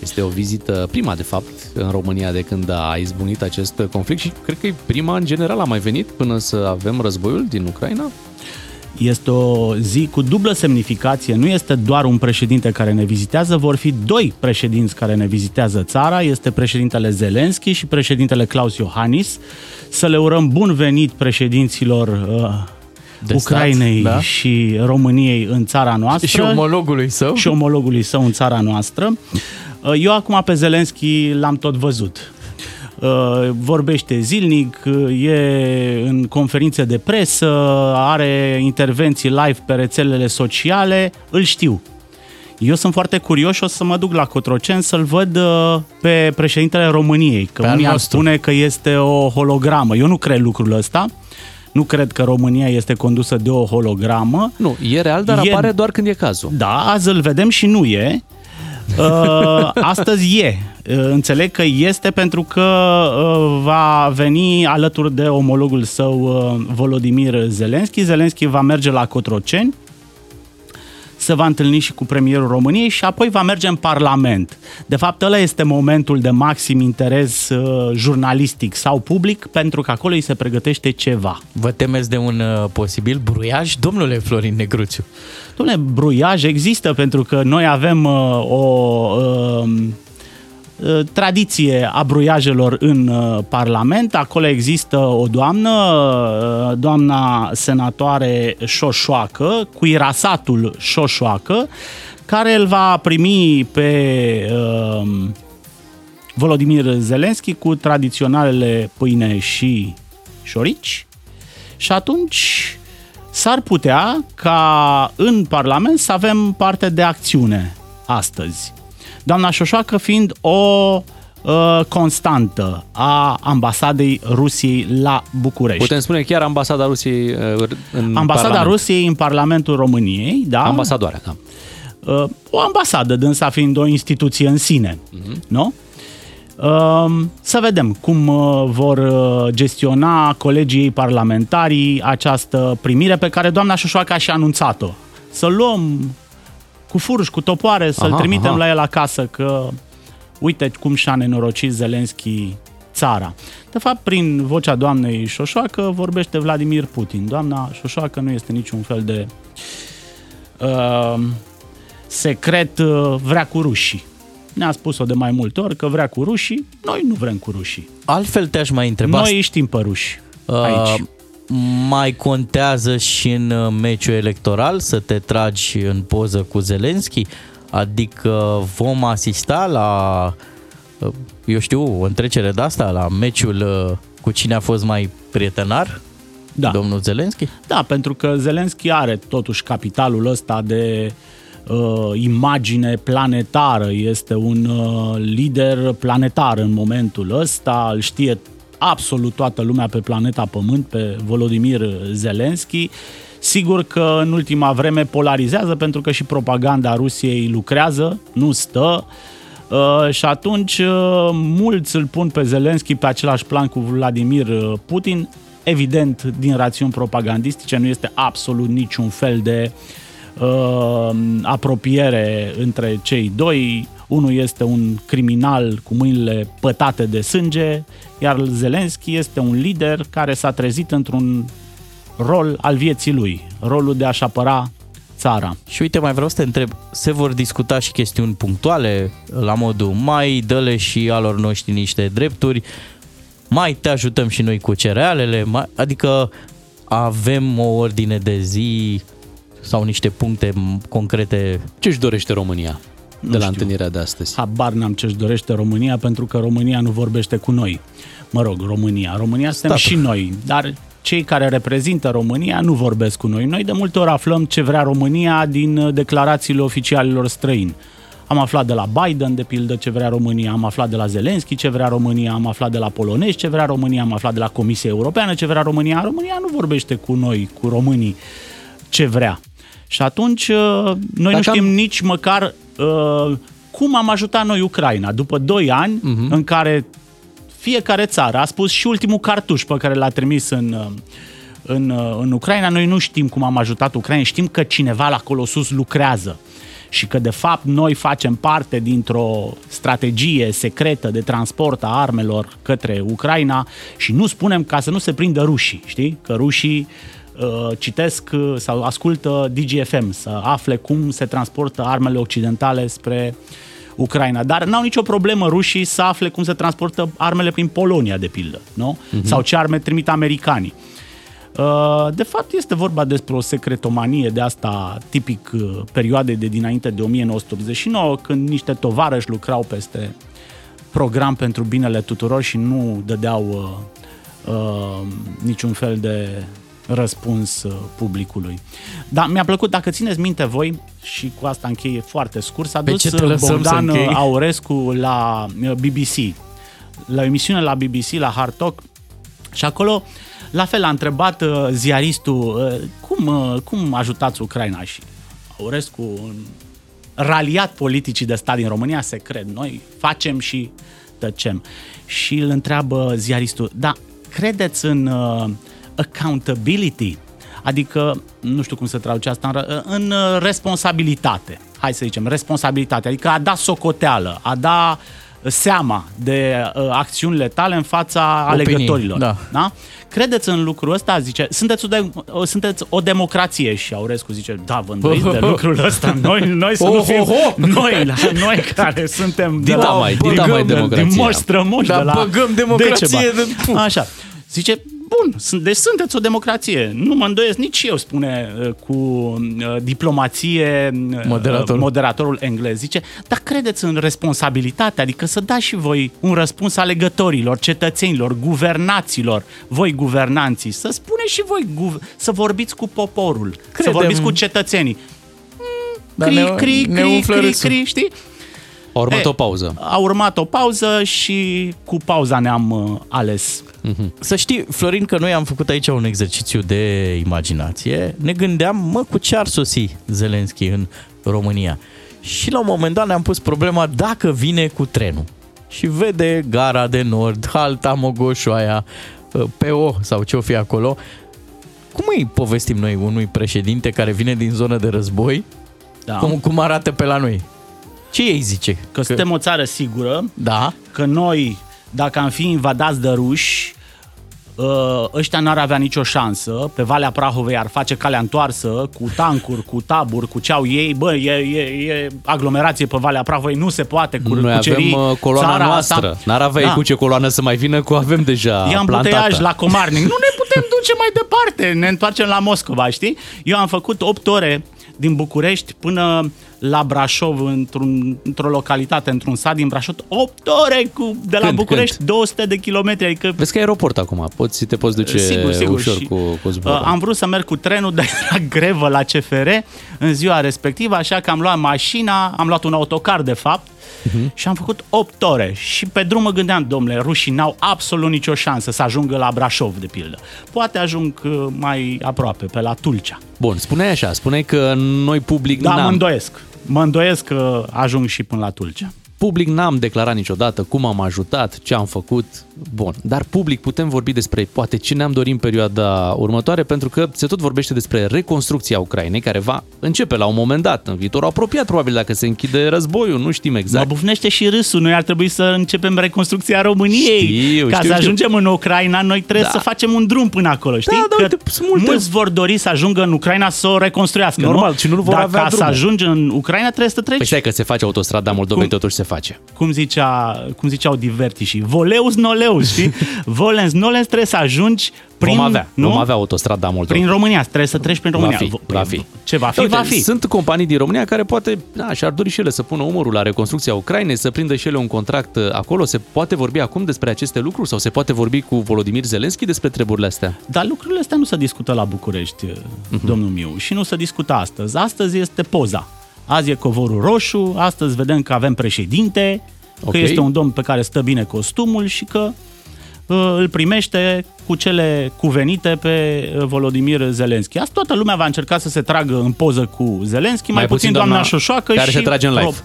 Este o vizită, prima de fapt, în România de când a izbunit acest conflict și cred că e prima în general. A mai venit până să avem războiul din Ucraina? Este o zi cu dublă semnificație. Nu este doar un președinte care ne vizitează, vor fi doi președinți care ne vizitează țara. Este președintele Zelensky și președintele Klaus Iohannis. Să le urăm bun venit președinților uh, De Ucrainei stat, da. și României în țara noastră. Și omologului său. Și omologului său în țara noastră. Uh, Eu acum pe Zelensky l-am tot văzut. Uh, Vorbește zilnic, uh, e în conferințe de presă, are intervenții live pe rețelele sociale, îl știu. Eu sunt foarte curios și o să mă duc la Cotroceni să-l văd uh, pe președintele României, că Pe al unii ar nostru. spune că este o hologramă. Eu nu cred lucrul ăsta. Nu cred că România este condusă de o hologramă. Nu, e real, dar E- apare doar când e cazul. Da, azi îl vedem și nu e. Uh, astăzi e. Uh, Înțeleg că este pentru că uh, va veni alături de omologul său uh, Volodimir Zelenski. Zelenski va merge la Cotroceni, se va întâlni și cu premierul României și apoi va merge în Parlament. De fapt, ăla este momentul de maxim interes uh, jurnalistic sau public, pentru că acolo îi se pregătește ceva. Vă temeți de un uh, posibil bruiaj? Domnule Florin Negruțiu. Dom'le, bruiaj există pentru că noi avem uh, o uh, uh, tradiție a bruiajelor în uh, Parlament. Acolo există o doamnă, uh, doamna senatoare Șoșoacă, cu irasatul Șoșoacă, care îl va primi pe uh, Volodimir Zelenski cu tradiționalele pâine și șorici. Și atunci s-ar putea ca în Parlament să avem parte de acțiune astăzi. Doamna Șoșoacă fiind o uh, constantă a ambasadei Rusiei la București. Putem spune chiar ambasada Rusiei uh, în Ambasada Parlament. Rusiei în Parlamentul României, da? Ambasadoarea, da. Uh, o ambasadă, dânsa fiind o instituție în sine, Mhm. nu? Uh, Să vedem cum uh, vor uh, gestiona colegii ei parlamentari această primire pe care doamna Șoșoacă și-a anunțat-o. Să luăm cu furși, cu topoare, să-l Aha, trimitem aha. la el acasă că uite cum și-a nenorocit Zelenski țara. De fapt, prin vocea doamnei Șoșoacă vorbește Vladimir Putin. Doamna Șoșoacă nu este niciun fel de uh, secret uh, vrea cu rușii. Ne-a spus-o de mai multe ori că vrea cu rușii, noi nu vrem cu rușii. Altfel te-aș mai întreba... Noi îi știm pe ruși aici. Uh, mai contează și în uh, meciul electoral să te tragi în poză cu Zelenski? Adică vom asista la, uh, eu știu, o întrecere de asta, la meciul uh, cu cine a fost mai prietenar? Da. Domnul Zelenski? Da, pentru că Zelenski are totuși capitalul ăsta de uh, imagine planetară. Este un uh, lider planetar în momentul ăsta. Îl știe absolut toată lumea pe planeta Pământ, pe Volodimir Zelenski. Sigur că în ultima vreme polarizează pentru că și propaganda Rusiei lucrează, nu stă. Uh, și atunci uh, mulți îl pun pe Zelenski pe același plan cu Vladimir uh, Putin. Evident, din rațiuni propagandistice nu este absolut niciun fel de uh, apropiere între cei doi. Unul este un criminal cu mâinile pătate de sânge, iar Zelenski este un lider care s-a trezit într-un rol al vieții lui, rolul de a-și apăra țara. Și uite, mai vreau să te întreb, se vor discuta și chestiuni punctuale la modul mai dă și alor noștri niște drepturi, mai te ajutăm și noi cu cerealele, mai, adică avem o ordine de zi sau niște puncte concrete. Ce își dorește România de la știu. întâlnirea de astăzi? Habar n-am ce-și dorește România, pentru că România nu vorbește cu noi. Mă rog, România. România suntem Statul. și noi, dar cei care reprezintă România nu vorbesc cu noi. Noi de multe ori aflăm ce vrea România din uh, declarațiile oficialilor străini. Am aflat de la Biden, de pildă, ce vrea România, am aflat de la Zelenski ce vrea România, am aflat de la polonezi ce vrea România, am aflat de la Comisia Europeană ce vrea România. România nu vorbește cu noi, cu românii, ce vrea. Și atunci uh, noi Dacă nu știm am- nici măcar uh, cum am ajutat noi Ucraina după 2 ani Mhm. în care fiecare țară a spus și ultimul cartuș pe care l-a trimis în, uh, în, uh, în Ucraina. Noi nu știm cum am ajutat Ucraina, știm că cineva la acolo sus lucrează și că de fapt noi facem parte dintr-o strategie secretă de transport a armelor către Ucraina și nu spunem ca să nu se prindă rușii, știi? Că rușii uh, citesc uh, sau ascultă DGFM să afle cum se transportă armele occidentale spre Ucraina. Dar n-au nicio problemă rușii să afle cum se transportă armele prin Polonia, de pildă, nu? Mhm. Sau ce arme trimit americanii. Uh, De fapt, este vorba despre o secretomanie de asta tipic uh, perioade de dinainte de 1989, când niște tovarăși lucrau peste program pentru binele tuturor și nu dădeau uh, uh, niciun fel de răspuns uh, publicului. Dar mi-a plăcut, dacă țineți minte voi, și cu asta încheie foarte scurt, s-a Pe dus ce te uh, lăsăm să Bogdan închei? Aurescu la uh, BBC, la o emisiune la BBC, la Hard Talk, și acolo, la fel, a întrebat uh, ziaristul uh, cum, uh, cum ajutați Ucraina și Aurescu, în raliat politicii de stat din România, se cred. Noi facem și tăcem. Și îl întreabă ziaristul, da, credeți în uh, accountability? Adică, nu știu cum se traduce asta, în, ră- în uh, responsabilitate. Hai să zicem, responsabilitate. Adică a da socoteală, a da seama de uh, acțiunile tale în fața Opinii, alegătorilor. da. Da? Credeți în lucrul ăsta? Zice, sunteți o, de- o- sunteți o democrație și Aurescu zice, da, vă îndoiți de lucrul ăsta. Noi, noi să Oh, nu oh, fim, oh. noi, la noi care suntem de Dita la, mai, din- dita mai din democrația. moși strămoși Da, de la băgăm democrație Decebal. de- Așa. Zice, bun, sunt- deci sunteți o democrație. Nu mă îndoiesc nici eu, spune uh, cu uh, diplomație uh, Moderatorul. moderatorul englez. Zice, dar credeți în responsabilitate, adică să dați și voi un răspuns alegătorilor, cetățenilor, guvernaților, voi guvernanții, să spuneți și voi, guv- să vorbiți cu poporul, să Credem. vorbiți cu cetățenii. Dar Cri, ne- cri, ne cri, umflă cri, râsul. cri, știi? A urmat E, o pauză. A urmat o pauză și cu pauza ne-am uh, ales. Să știi, Florin, că noi am făcut aici un exercițiu de imaginație. Ne gândeam, mă, cu ce ar sosi Zelenski în România? Și la un moment dat ne-am pus problema dacă vine cu trenul. Și vede gara de nord, halta Mogoșoaia, PO sau ce o fi acolo. Cum îi povestim noi unui președinte care vine din zonă de război? Da. Cum, cum arată pe la noi? Ce ei zice? Că suntem o țară sigură, Da? că noi, dacă am fi invadați de ruși, ă, ăștia n-ar avea nicio șansă, pe Valea Prahovei ar face calea întoarsă, cu tancuri, cu taburi, cu ce au ei, bă, e, e, e aglomerație pe Valea Prahovei, nu se poate cu Noi cuceri avem uh, coloana țara noastră. asta. N-ar avea ei Da. cu ce coloană să mai vină, cu avem deja Ia în plantată. buteiaj la Comarnic. Nu ne putem duce mai departe. Ne întoarcem la Moscova, știi? Eu am făcut 8 ore din București până la Brașov, într-un, într-o localitate, într-un sat din Brașov, 8 ore cu, de la Când, București, când? 200 de kilometri, adică Vezi că e aeroport acum, poți, te poți duce Sigur, sigur. ușor Și, cu, cu zborul. uh, am vrut să merg cu trenul, dar era grevă la CFR în ziua respectivă, așa că am luat mașina, am luat un autocar de fapt Mhm. și am făcut 8 ore. Și pe drum mă gândeam, domnule, rușii n-au absolut nicio șansă să ajungă la Brașov, de pildă. Poate ajung uh, mai aproape, pe la Tulcea. Bun, spune așa, spune că noi public Da, mă n-am, îndoiesc. Mă îndoiesc că ajung și până la Tulcea. Public n-am declarat niciodată cum am ajutat, ce am făcut, bun. Dar public putem vorbi despre poate ce ne-am dorit în perioada următoare, pentru că se tot vorbește despre reconstrucția Ucrainei, care va începe la un moment dat, în viitorul apropiat, probabil dacă se închide războiul, nu știm Mă exact. bufnește și râsul. Noi ar trebui să începem reconstrucția României. Știu, Ca știu, să știu. ajungem în Ucraina, noi trebuie Da. să facem un drum până acolo, știi? Da, da, Că uite, sunt multe- mulți vor dori să ajungă în Ucraina să o reconstruiască, Normal, nu? și nu vor Dar avea ca să drumul. ajungi în Ucraina trebuie să treci, Păi stai că se face autostrada Moldovei, totuși se face. cum, zicea, cum ziceau divertișii, voleus noleus, știi? Volens nolens trebuie să ajungi prin, vom avea, nu? vom avea autostrada Moldovei. prin România, trebuie să treci prin România. Va fi, Vo- va fi. Ce va fi, Uite, va fi. Sunt companii din România care poate da, și-ar dori și ele să pună umărul la reconstrucția Ucrainei, să prindă și ele un contract uh, acolo. Se poate vorbi acum despre aceste lucruri sau se poate vorbi cu Volodimir Zelenski despre treburile astea? Dar lucrurile astea nu se discută la București, uh-huh. domnul Miu, și nu se discută astăzi. Astăzi este poza. Azi e covorul roșu, astăzi vedem că avem președinte, Ok. că este un domn pe care stă bine costumul și că uh, îl primește cu cele cuvenite pe uh, Volodimir Zelenski. Asta toată lumea va încerca să se tragă în poză cu Zelenski, mai, Mai puțin puțin doamna, doamna Șoșoacă care și se trage în live. Rob,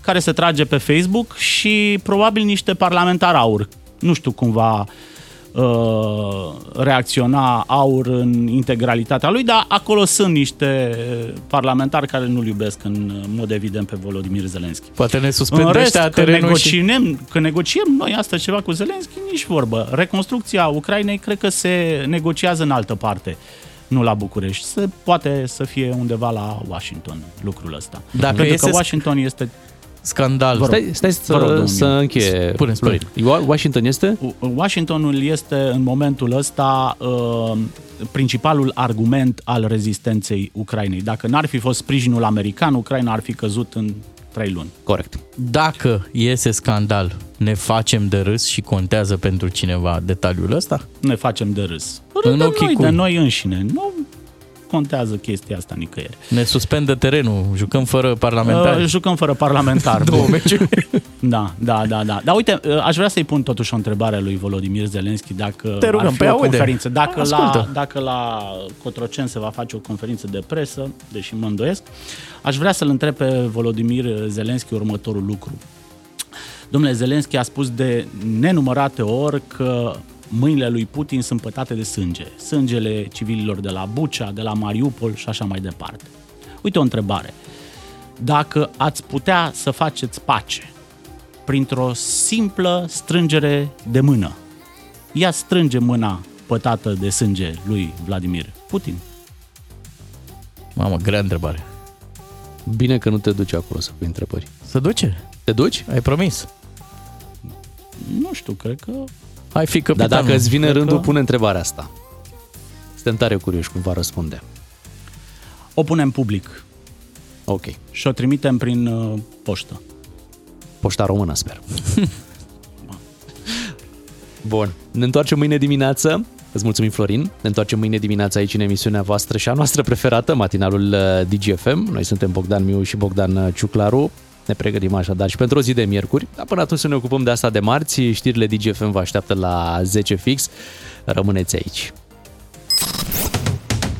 care se trage pe Facebook și probabil niște parlamentari aur. Nu știu cum va uh, reacționa aur în integralitatea lui, dar acolo sunt niște parlamentari care nu-l iubesc în mod evident pe Volodimir Zelenski. Poate ne În suspendă rest, ăștia că terenul și... negociem, că negociem noi astăzi ceva cu Zelenski, nici vorbă. Reconstrucția Ucrainei cred că se negociază în altă parte, nu la București. Se poate să fie undeva la Washington lucrul ăsta. Dacă Pentru este că sc- Washington este Scandal. Vă rog. Stai, stai Vă rog, să, domnul să Miu. încheie. Spune, spune. Florin. Washington este? Washingtonul este în momentul ăsta uh, principalul argument al rezistenței Ucrainei. Dacă n-ar fi fost sprijinul american, Ucraina ar fi căzut în trei luni. Corect. Dacă iese scandal, ne facem de râs și contează pentru cineva detaliul ăsta? Ne facem de râs. În de ochii noi, cui? de noi înșine. Nu contează chestia asta nicăieri. Ne suspendă terenul, jucăm fără parlamentari. Uh, jucăm fără parlamentar. Două meciuri. Da, da, da, da. Dar uite, uh, aș vrea să-i pun totuși o întrebare lui Volodimir Zelenski dacă Te rugăm, ar fi păi o aude. conferință. Dacă la, Ascultă. dacă la Cotroceni se va face o conferință de presă, deși mă îndoiesc, aș vrea să-l întreb pe Volodimir Zelenski următorul lucru. Domnule Zelenski a spus de nenumărate ori că mâinile lui Putin sunt pătate de sânge. Sângele civililor de la Bucea, de la Mariupol și așa mai departe. Uite o întrebare. Dacă ați putea să faceți pace printr-o simplă strângere de mână, ia strânge mâna pătată de sânge lui Vladimir Putin. Mamă, grea întrebare. Bine că nu te duci acolo să pui întrebări. Se duce? Te duci? Ai promis. Nu știu, cred că... Hai fi Dar capitanul. dacă îți vine Cred rândul, că- pune întrebarea asta. Suntem tare curioși cum va răspunde. O punem public Ok. și o trimitem prin uh, poștă. Poșta română, sper. Bun. Ne întoarcem mâine dimineață. Îți mulțumim, Florin. Ne întoarcem mâine dimineață aici în emisiunea voastră și a noastră preferată, matinalul uh, DGFM. Noi suntem Bogdan Miu și Bogdan uh, Ciuclaru. Ne pregătim așadar și pentru o zi de miercuri. Dar până atunci să ne ocupăm de asta de marți. Știrile DGFM vă așteaptă la 10 fix. Rămâneți aici.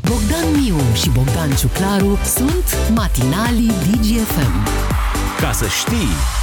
Bogdan Miu și Bogdan Ciuclaru sunt matinalii DGFM. Ca să știi...